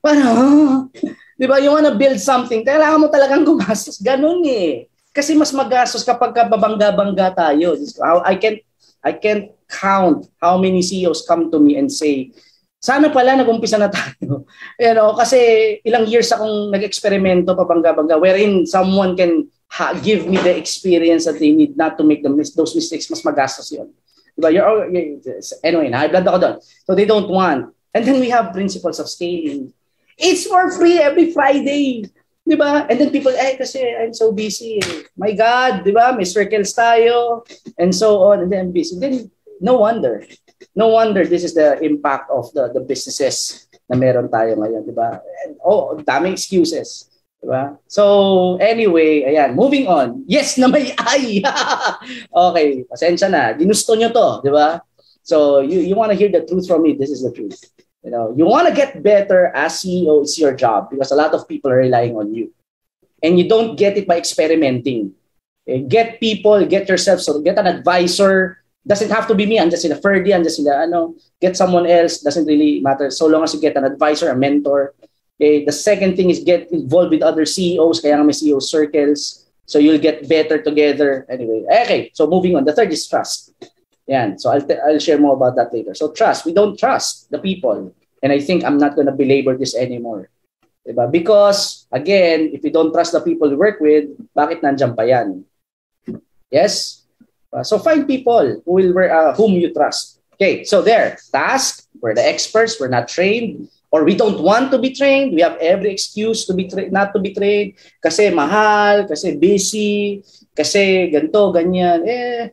Para, di ba, you wanna build something, kailangan mo talagang gumastos. Ganun eh. Kasi mas magastos kapag babangga-bangga tayo. I can't, I can't count how many CEOs come to me and say, sana pala nag-umpisa na tayo. you know, kasi ilang years akong nag-eksperimento pabangga-bangga wherein someone can ha, give me the experience that they need not to make the mis- those mistakes, mas magastos yun. Diba? You're, you're, anyway, high blood ako doon. So they don't want. And then we have principles of scaling. It's for free every Friday. Di ba? And then people, eh, kasi I'm so busy. My God, di ba? May circles tayo. And so on. And then busy. Then, no wonder. No wonder this is the impact of the, the businesses na meron tayo ngayon, di ba? Oh, daming excuses. Diba? So, anyway, ayan, moving on. Yes na may ay! okay, pasensya na. Ginusto nyo to, di ba? So, you, you want to hear the truth from me, this is the truth. You know, you want to get better as CEO, it's your job because a lot of people are relying on you. And you don't get it by experimenting. Okay? Get people, get yourself, so get an advisor. Doesn't have to be me, andyan sila Ferdy, andyan sila ano. Get someone else, doesn't really matter. So long as you get an advisor, a mentor, Okay, the second thing is get involved with other CEOs, kaya may CEO circles. So you'll get better together. Anyway, okay, so moving on. The third is trust. Yan. So I'll, t- I'll share more about that later. So trust. We don't trust the people. And I think I'm not going to belabor this anymore. Diba? Because, again, if you don't trust the people you work with, bakit nandiyan pa yan? Yes? Uh, so find people who will uh, whom you trust. Okay, so there. Task. We're the experts. We're not trained. Or we don't want to be trained. We have every excuse to be tra- not to be trained. Kasi mahal, kasi busy, kasi ganto, ganyan. Eh,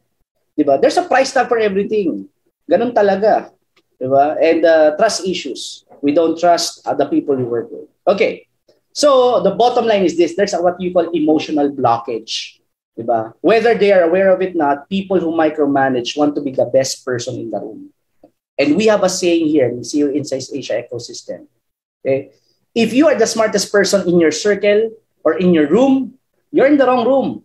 di ba? There's a price tag for everything. Ganun talaga. Di ba? And uh, trust issues. We don't trust other people we work with. Okay. So, the bottom line is this. There's what you call emotional blockage. Diba? Whether they are aware of it not, people who micromanage want to be the best person in the room. And we have a saying here in CEO Insights Asia ecosystem. Okay? If you are the smartest person in your circle or in your room, you're in the wrong room.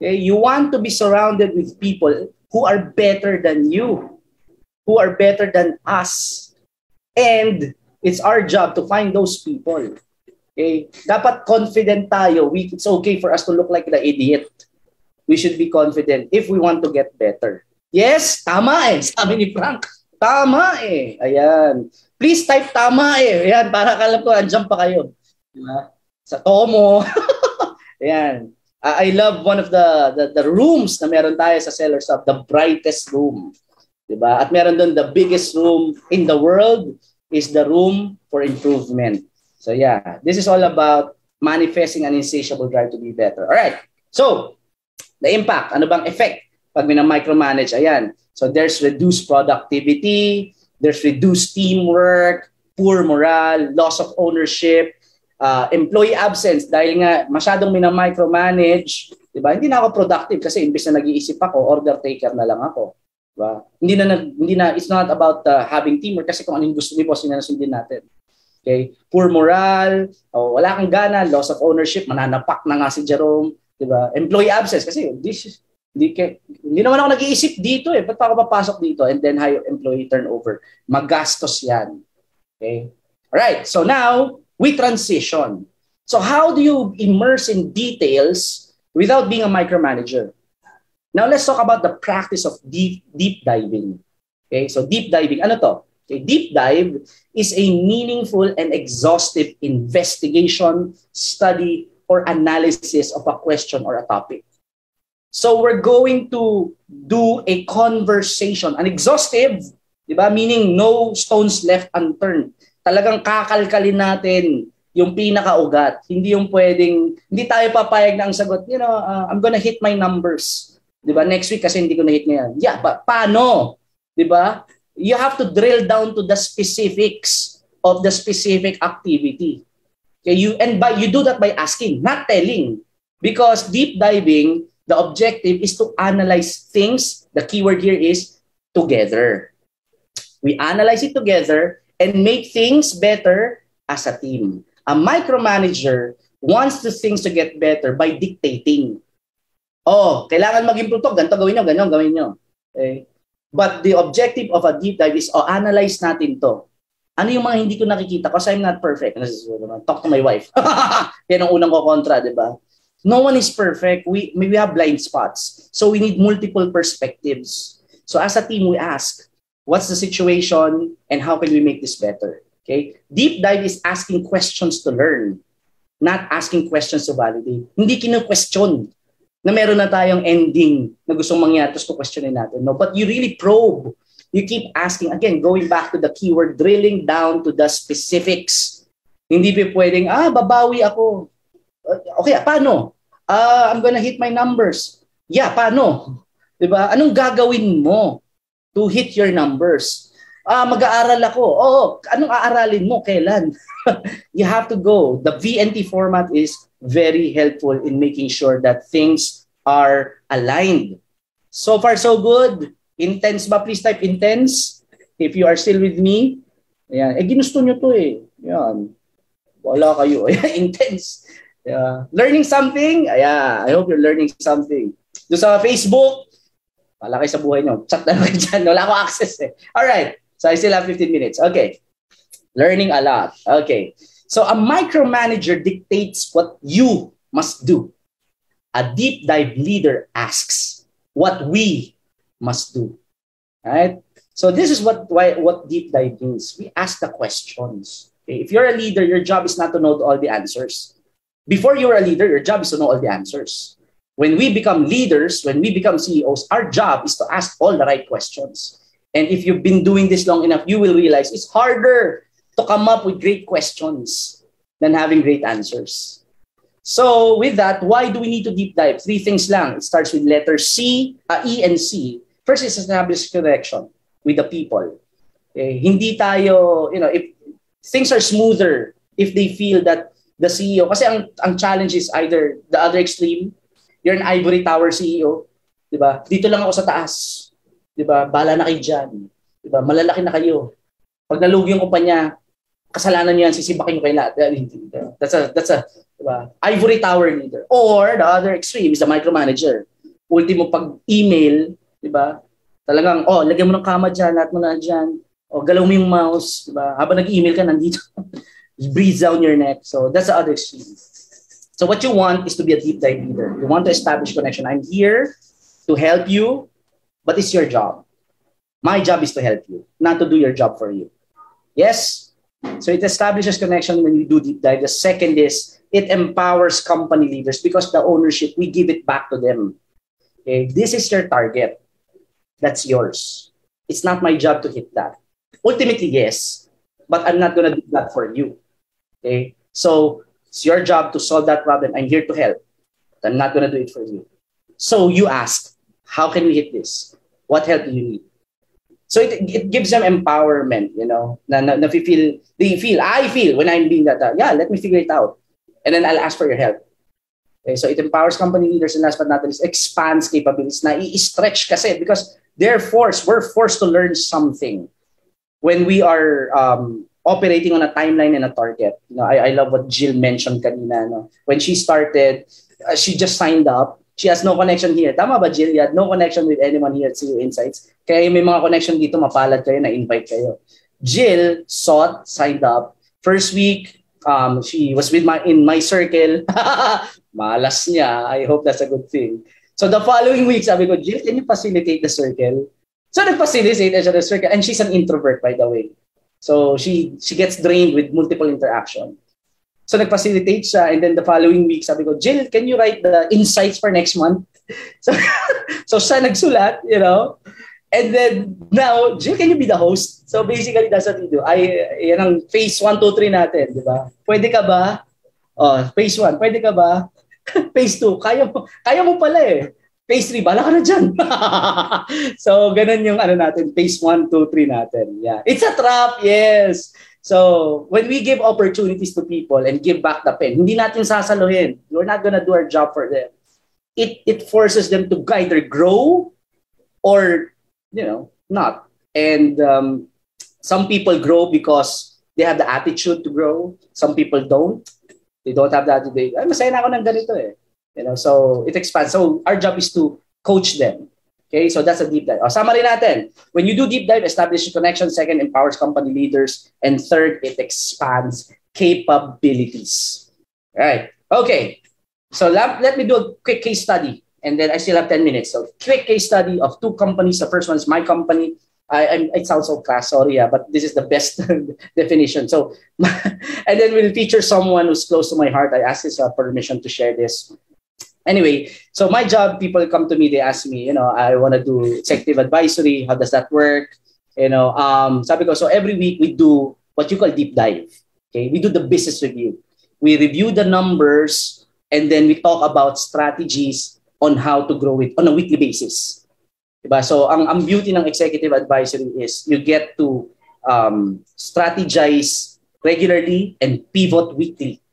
Okay? You want to be surrounded with people who are better than you, who are better than us. And it's our job to find those people. Okay? Dapat confident tayo. We, it's okay for us to look like the idiot. We should be confident if we want to get better. Yes, tama eh. Sabi ni Frank, Tama eh. Ayan. Please type tama eh. Ayan, para kalam ko, andyan pa kayo. Diba? Sa Tomo. Ayan. I love one of the, the the rooms na meron tayo sa Seller Shop, the brightest room. Diba? At meron doon the biggest room in the world is the room for improvement. So yeah, this is all about manifesting an insatiable drive to be better. All right. So, the impact, ano bang effect pag mina-micromanage? Ayan. So there's reduced productivity, there's reduced teamwork, poor morale, loss of ownership, uh, employee absence dahil nga masyadong mina-micromanage, 'di ba? Hindi na ako productive kasi imbes na nag-iisip ako, order taker na lang ako. 'Di ba? Hindi na hindi na it's not about uh, having teamwork kasi kung ano yung gusto ni boss, na sundin natin. Okay? Poor morale, oh, wala kang gana, loss of ownership, mananapak na nga si Jerome, 'di ba? Employee absence kasi this is hindi, ke, hindi naman ako nag-iisip dito eh. Ba't pa ako papasok dito? And then high employee turnover. Magastos yan. Okay? Alright, so now, we transition. So how do you immerse in details without being a micromanager? Now let's talk about the practice of deep deep diving. Okay? So deep diving, ano to? Okay, deep dive is a meaningful and exhaustive investigation, study, or analysis of a question or a topic. So we're going to do a conversation, an exhaustive, di ba? Meaning no stones left unturned. Talagang kakalkalin natin yung pinakaugat. Hindi yung pwedeng, hindi tayo papayag na ang sagot, you know, uh, I'm gonna hit my numbers. Di ba? Next week kasi hindi ko na hit ngayon. Yeah, but paano? Di ba? You have to drill down to the specifics of the specific activity. Okay, you and by you do that by asking, not telling. Because deep diving The objective is to analyze things. The keyword here is together. We analyze it together and make things better as a team. A micromanager wants the things to get better by dictating. Oh, kailangan mag-improve to. Ganito gawin nyo, ganyan gawin nyo. Okay? But the objective of a deep dive is, oh, analyze natin to. Ano yung mga hindi ko nakikita? Kasi I'm not perfect. Talk to my wife. Yan ang unang ko kontra, di ba? No one is perfect. We we have blind spots. So we need multiple perspectives. So as a team, we ask, what's the situation and how can we make this better? Okay? Deep dive is asking questions to learn, not asking questions to validate. Hindi kino-question na meron na tayong ending na gustong mangyari tapos questionin natin. No, but you really probe. You keep asking, again, going back to the keyword, drilling down to the specifics. Hindi pa pwedeng, ah, babawi ako. Okay, paano? Uh, I'm gonna hit my numbers. Yeah, paano? 'Di ba? Anong gagawin mo to hit your numbers? Ah, uh, mag-aaral ako. Oo, anong aaralin mo? Kailan? you have to go. The VNT format is very helpful in making sure that things are aligned. So far, so good. Intense ba? Please type intense. If you are still with me. Ayan. Eh, ginusto nyo to eh. Ayan. Wala kayo. intense. Yeah. Learning something? Yeah, I hope you're learning something. Doon sa Facebook, malaki sa buhay nyo. Chat na lang dyan. Wala ko access eh. Alright. So I still have 15 minutes. Okay. Learning a lot. Okay. So a micromanager dictates what you must do. A deep dive leader asks what we must do. Right? So this is what why what deep dive means. We ask the questions. Okay? If you're a leader, your job is not to know all the answers. Before you're a leader, your job is to know all the answers. When we become leaders, when we become CEOs, our job is to ask all the right questions. And if you've been doing this long enough, you will realize it's harder to come up with great questions than having great answers. So with that, why do we need to deep dive? Three things lang. It starts with letter C, uh, E and C. First is establish connection with the people. Okay? Hindi tayo, you know, if things are smoother if they feel that the CEO, kasi ang, ang challenge is either the other extreme, you're an ivory tower CEO, di ba? Dito lang ako sa taas. Di ba? Bala na kayo dyan. Di ba? Malalaki na kayo. Pag nalugi yung kumpanya, kasalanan niyo yan, sisibakin niyo kayo lahat. That's a, that's a, Diba? Ivory tower leader. Or the other extreme is the micromanager. Ultimo pag email, di ba? Talagang, oh, lagyan mo ng kama dyan, lahat mo na dyan. O, oh, galaw mo yung mouse, di ba? Habang nag-email ka, nandito. Breathe down your neck. So, that's the other extreme. So, what you want is to be a deep dive leader. You want to establish connection. I'm here to help you, but it's your job. My job is to help you, not to do your job for you. Yes? So, it establishes connection when you do deep dive. The second is it empowers company leaders because the ownership, we give it back to them. Okay, this is your target. That's yours. It's not my job to hit that. Ultimately, yes, but I'm not going to do that for you. Okay, so it's your job to solve that problem. I'm here to help. But I'm not going to do it for you. So you ask, how can we hit this? What help do you need? So it, it gives them empowerment, you know, na, na, na feel, they feel, I feel when I'm being that, uh, yeah, let me figure it out and then I'll ask for your help. Okay, so it empowers company leaders and last but not least, expands capabilities na i-stretch kasi because they're forced, we're forced to learn something when we are um, operating on a timeline and a target. You know, I, I love what Jill mentioned kanina. No? When she started, uh, she just signed up. She has no connection here. Tama ba, Jill? You had no connection with anyone here at CU Insights. Kaya may mga connection dito, mapalad kayo, na-invite kayo. Jill sought, signed up. First week, um, she was with my in my circle. Malas niya. I hope that's a good thing. So the following week, sabi ko, Jill, can you facilitate the circle? So nag-facilitate siya the circle. And she's an introvert, by the way. So she she gets drained with multiple interaction. So nag-facilitate siya. And then the following week, sabi ko, Jill, can you write the insights for next month? so, so siya nagsulat, you know. And then now, Jill, can you be the host? So basically, that's what we do. Ay, yan ang phase 1, 2, 3 natin, di ba? Pwede ka ba? Oh, phase 1, pwede ka ba? phase 2, kaya mo, kaya mo pala eh. Phase 3, bala ka na dyan. so, ganun yung ano natin, phase 1, 2, 3 natin. Yeah. It's a trap, yes. So, when we give opportunities to people and give back the pen, hindi natin sasaluhin. We're not gonna do our job for them. It, it forces them to either grow or you know, not. And um, some people grow because they have the attitude to grow. Some people don't. They don't have that. They, ay, masaya na ako ng ganito eh. You know, so it expands. So our job is to coach them. Okay, so that's a deep dive. O, summary natin. When you do deep dive, establish connection. Second, empowers company leaders. And third, it expands capabilities. All right. Okay. So let, let me do a quick case study and then I still have 10 minutes. So quick case study of two companies. The first one is my company. I, I it sounds so class, sorry, yeah, but this is the best definition. So, and then we'll feature someone who's close to my heart. I ask his uh, permission to share this. Anyway, so my job, people come to me, they ask me, you know, I want to do executive advisory. How does that work? You know, um, sabi ko, so every week we do what you call deep dive. Okay, we do the business review. We review the numbers and then we talk about strategies on how to grow it on a weekly basis. Diba? So ang, ang beauty ng executive advisory is you get to um, strategize regularly and pivot weekly.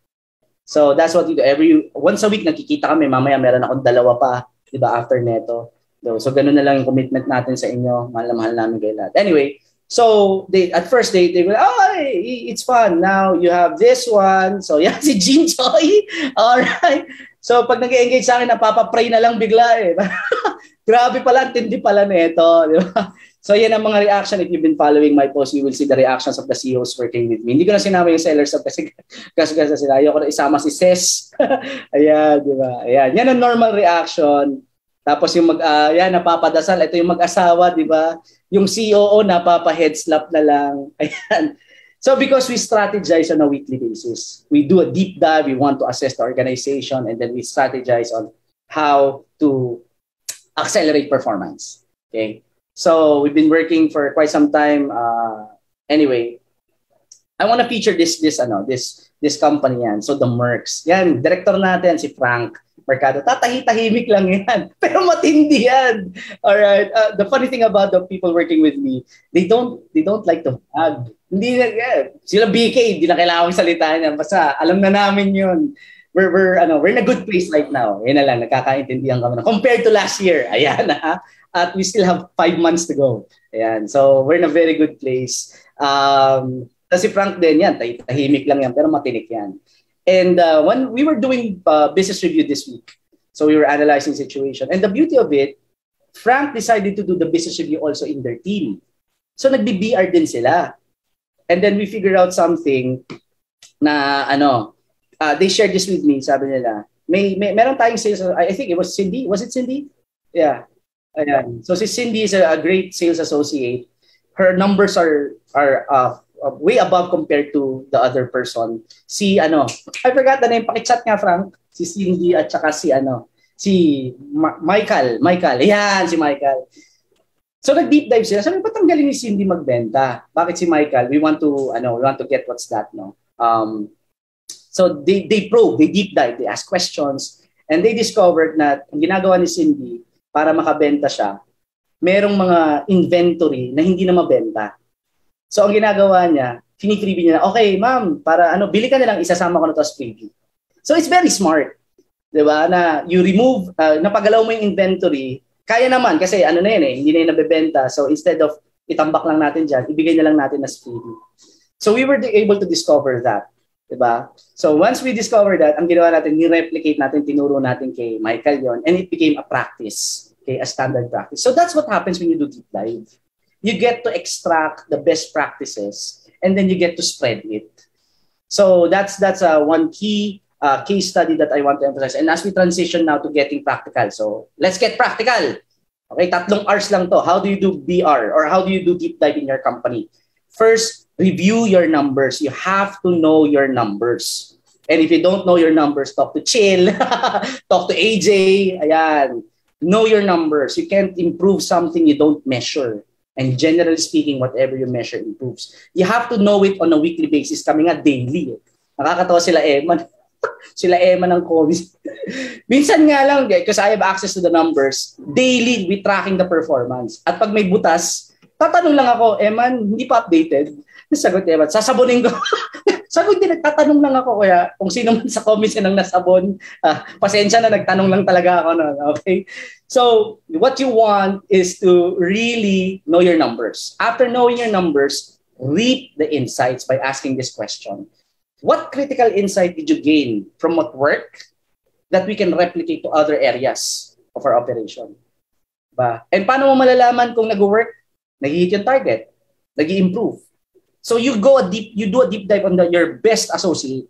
So that's what we do. Every, once a week nakikita kami, mamaya meron akong dalawa pa, di ba, after neto. So, ganun na lang yung commitment natin sa inyo. Mahal na mahal namin kayo lahat. Anyway, so they at first they they go, oh, it's fun. Now you have this one. So yeah, si Jean Joy. All right. So pag nag-engage sa akin, napapapray na lang bigla eh. Grabe pala, tindi pala nito. Di ba? So yan ang mga reaction. If you've been following my post, you will see the reactions of the CEOs working with me. Hindi ko na sinama yung sellers kasi kasi kasi sila. Ayoko na isama si Ses. Ayan, di ba? Ayan. Yan ang normal reaction Tapos yung mag, uh, yan, napapadasal. Ito yung mag-asawa, di ba? Yung COO, napapa-head slap na lang. Ayan. So because we strategize on a weekly basis, we do a deep dive, we want to assess the organization, and then we strategize on how to accelerate performance. Okay. So we've been working for quite some time. Uh, anyway, I want to feature this this ano this this company yan. So the Mercs. Yan, director natin si Frank Mercado. Tatahi-tahimik lang yan. Pero matindi yan. All right. Uh, the funny thing about the people working with me, they don't they don't like to brag. Hindi na, yeah. sila BK, hindi na kailangan salita niya. Basta alam na namin yun. We're, we're, ano, we're in a good place right now. Yan na lang, nagkakaintindihan kami. Compared to last year, ayan ha. At we still have five months to go. Ayan. So, we're in a very good place. Um, kasi Frank din yan, tahimik lang yan, pero matinik yan. And uh, when we were doing uh, business review this week, so we were analyzing situation. And the beauty of it, Frank decided to do the business review also in their team. So nagbi-BR din sila. And then we figured out something na ano, uh, they shared this with me, sabi nila, may, may meron tayong sales, I think it was Cindy, was it Cindy? Yeah. Ayan. So si Cindy is a, a great sales associate. Her numbers are are uh, uh, way above compared to the other person. Si ano, I forgot the name, pakichat nga Frank. Si Cindy at saka si ano, si Ma- Michael, Michael. Ayan, si Michael. So nag-deep dive sila. Sabi, ba't ang galing ni Cindy magbenta? Bakit si Michael? We want to, ano, we want to get what's that, no? Um, so they, they probe, they deep dive, they ask questions, and they discovered na ang ginagawa ni Cindy para makabenta siya, merong mga inventory na hindi na mabenta. So ang ginagawa niya, fini-freebie niya na, okay, ma'am, para ano, bili ka na lang, isasama ko na to as freebie. So it's very smart. 'Di ba? Na you remove, uh, napagalaw mo yung inventory, kaya naman kasi ano na yun eh, hindi na yun nabebenta. So instead of itambak lang natin dyan, ibigay na lang natin as freebie. So we were able to discover that. Diba? So once we discovered that, ang ginawa natin, ni-replicate natin, tinuro natin kay Michael yon and it became a practice, okay, a standard practice. So that's what happens when you do deep dive. You get to extract the best practices and then you get to spread it. So that's that's uh, one key uh, case study that I want to emphasize. And as we transition now to getting practical, so let's get practical. Okay, tatlong R's lang to. How do you do BR or how do you do deep dive in your company? First, review your numbers. You have to know your numbers. And if you don't know your numbers, talk to Chill, talk to AJ. Ayan. Know your numbers. You can't improve something you don't measure. And generally speaking, whatever you measure improves. You have to know it on a weekly basis. Kami nga daily. Nakakatawa sila eh. Man, sila Emma ng COVID. Minsan nga lang, because I have access to the numbers, daily we tracking the performance. At pag may butas, tatanong lang ako, Eman, hindi pa updated. Sagot Eman, sasabonin ko. Sagot din, nagtatanong lang ako kaya kung sino man sa commission ang nasabon, uh, pasensya na nagtanong lang talaga ako. No? Okay? So, what you want is to really know your numbers. After knowing your numbers, reap the insights by asking this question what critical insight did you gain from what work that we can replicate to other areas of our operation? Ba? And paano mo malalaman kung nag-work, nag-hit yung target, nag improve So you go a deep, you do a deep dive on the, your best associate.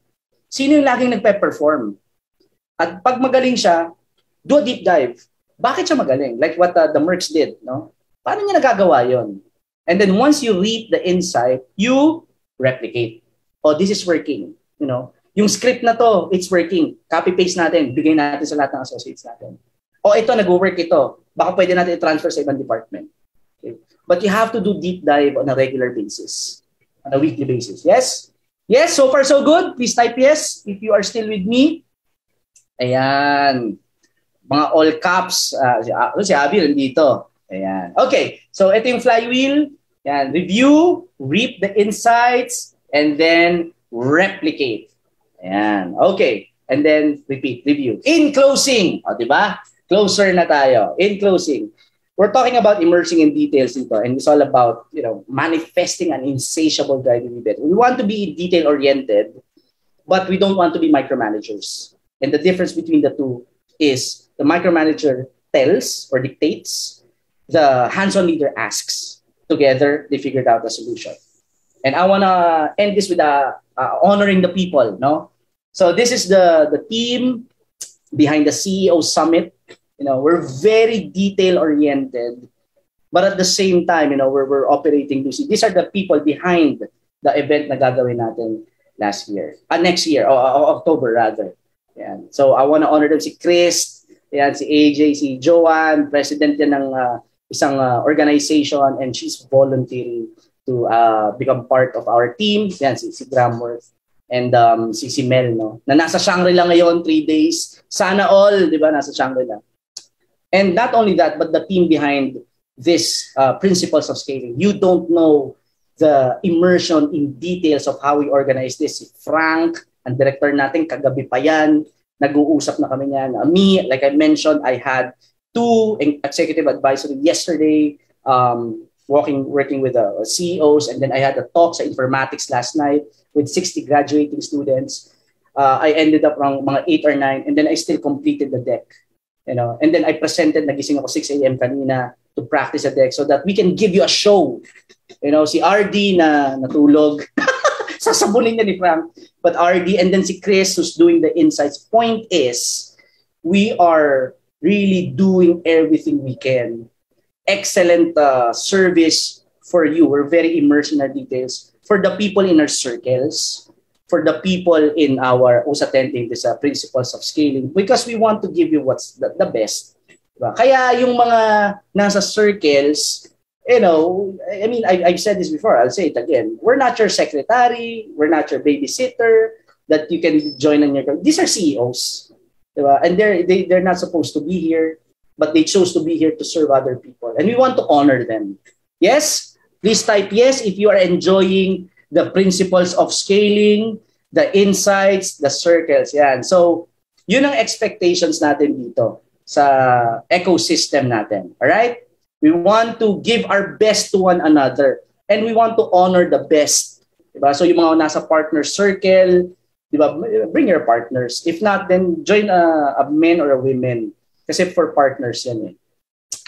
Sino yung laging nagpe-perform? At pag magaling siya, do a deep dive. Bakit siya magaling? Like what uh, the Mercs did, no? Paano niya nagagawa yon? And then once you reap the insight, you replicate oh, this is working. You know, yung script na to, it's working. Copy-paste natin, bigay natin sa lahat ng associates natin. O oh, ito, nag-work ito. Baka pwede natin i-transfer sa ibang department. But you have to do deep dive on a regular basis, on a weekly basis. Yes? Yes, so far so good. Please type yes if you are still with me. Ayan. Mga all caps. Uh, si, uh, si Abby nandito. Ayan. Okay, so ito yung flywheel. Ayan. Review, reap the insights, and then replicate. Ayan. Okay. And then repeat, review. In closing, o, di ba? Closer na tayo. In closing, we're talking about immersing in details dito and it's all about, you know, manifesting an insatiable drive in it. We want to be detail-oriented, but we don't want to be micromanagers. And the difference between the two is the micromanager tells or dictates, the hands-on leader asks. Together, they figured out a solution. And I want to end this with uh, uh, honoring the people, no? So this is the, the team behind the CEO Summit. You know, we're very detail oriented, but at the same time, you know, we're, we're operating Lucy. These are the people behind the event na gagawin natin last year. Uh, next year, o oh, October rather. Yan. So I want to honor them si Chris, yan, si AJ, si Joanne, president yan ng uh, isang uh, organization and she's volunteering to uh, become part of our team. Yan, si, si Gramworth and um, si, si Mel, no? na nasa Shangri-La ngayon, three days. Sana all, di ba, nasa Shangri-La. And not only that, but the team behind this uh, principles of scaling. You don't know the immersion in details of how we organize this. Frank, ang director natin, kagabi pa yan, nag-uusap na kami niyan. Uh, me, like I mentioned, I had two executive advisory yesterday, um, working working with the uh, CEOs, and then I had a talk sa informatics last night with 60 graduating students. Uh, I ended up around mga 8 or 9, and then I still completed the deck. You know, and then I presented, nagising ako 6 a.m. kanina to practice a deck so that we can give you a show. You know, si RD na natulog. sasabunin niya ni Frank. But RD and then si Chris who's doing the insights. Point is, we are really doing everything we can. Excellent uh, service for you. We're very immersed in our details. For the people in our circles, for the people in our attending these uh, principles of scaling, because we want to give you what's the, the best. Diba? Kaya yung mga nasa circles, you know, I mean, I, I've said this before, I'll say it again. We're not your secretary, we're not your babysitter that you can join on your. These are CEOs, diba? and they're they, they're not supposed to be here, but they chose to be here to serve other people, and we want to honor them. Yes, please type yes if you are enjoying the principles of scaling, the insights, the circles. Yan. So, yun ang expectations natin dito sa ecosystem natin. All right? We want to give our best to one another. And we want to honor the best. Diba? So yung mga nasa partner circle, diba? bring your partners. If not, then join a, a men or a women. Kasi for partners yan eh.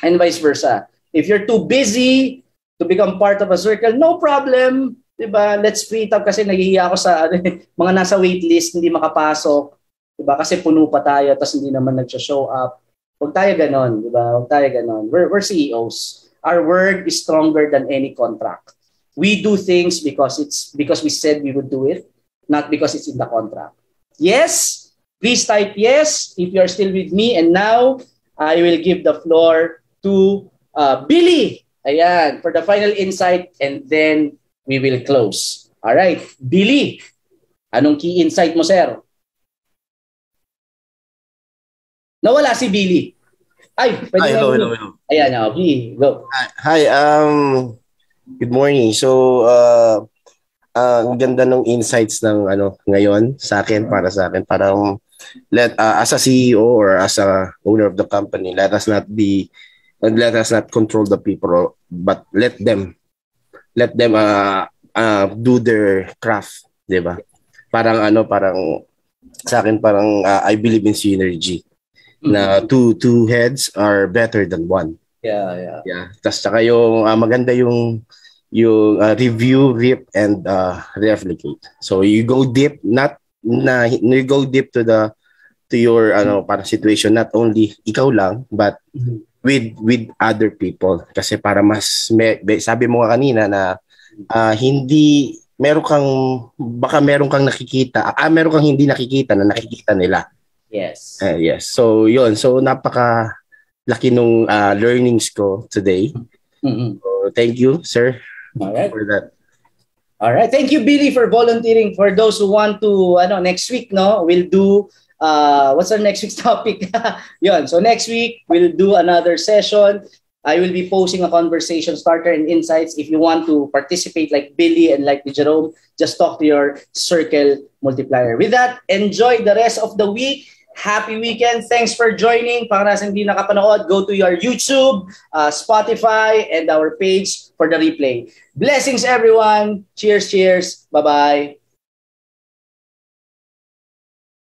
And vice versa. If you're too busy to become part of a circle, no problem. Diba? Let's free up kasi nahihiya ako sa ano, mga nasa waitlist, hindi makapasok. Diba? Kasi puno pa tayo, tapos hindi naman nag-show up. Huwag tayo ganon, di ba? Huwag tayo ganon. We're, we're CEOs. Our word is stronger than any contract. We do things because it's because we said we would do it, not because it's in the contract. Yes, please type yes if you're still with me. And now, I will give the floor to uh, Billy. Ayan, for the final insight and then we will close. All right, Billy, anong key insight mo, sir? Nawala si Billy. Ay, pwede Hi, hello, hello, hello. Ayan, oh, Billy, go. Hi, um, good morning. So, uh, uh, ang ganda ng insights ng ano ngayon sa akin, para sa akin. Parang, let, uh, as a CEO or as a owner of the company, let us not be, let us not control the people, but let them, let them uh, uh, do their craft, di ba? Parang ano, parang, sa akin parang uh, I believe in synergy na two two heads are better than one. Yeah, yeah. Yeah. Tapos saka yung uh, maganda yung yung uh, review, rip and uh, replicate. So you go deep not na you go deep to the to your ano para situation not only ikaw lang but mm-hmm. With with other people kasi para mas me, sabi mo nga kanina na uh, hindi meron kang baka meron kang nakikita ah meron kang hindi nakikita na nakikita nila Yes. Uh, yes. So, yun. So, napaka laki nung uh, learnings ko today. Mm-hmm. So, thank you, sir, All right. for that. All right. Thank you, Billy, for volunteering. For those who want to, ano, next week, no, we'll do, uh, what's our next week's topic? yun. So, next week, we'll do another session. I will be posting a conversation starter and insights. If you want to participate like Billy and like Jerome, just talk to your circle multiplier. With that, enjoy the rest of the week. Happy weekend. Thanks for joining. Para nasa hindi nakapanood, go to your YouTube, uh, Spotify, and our page for the replay. Blessings, everyone. Cheers, cheers. Bye-bye.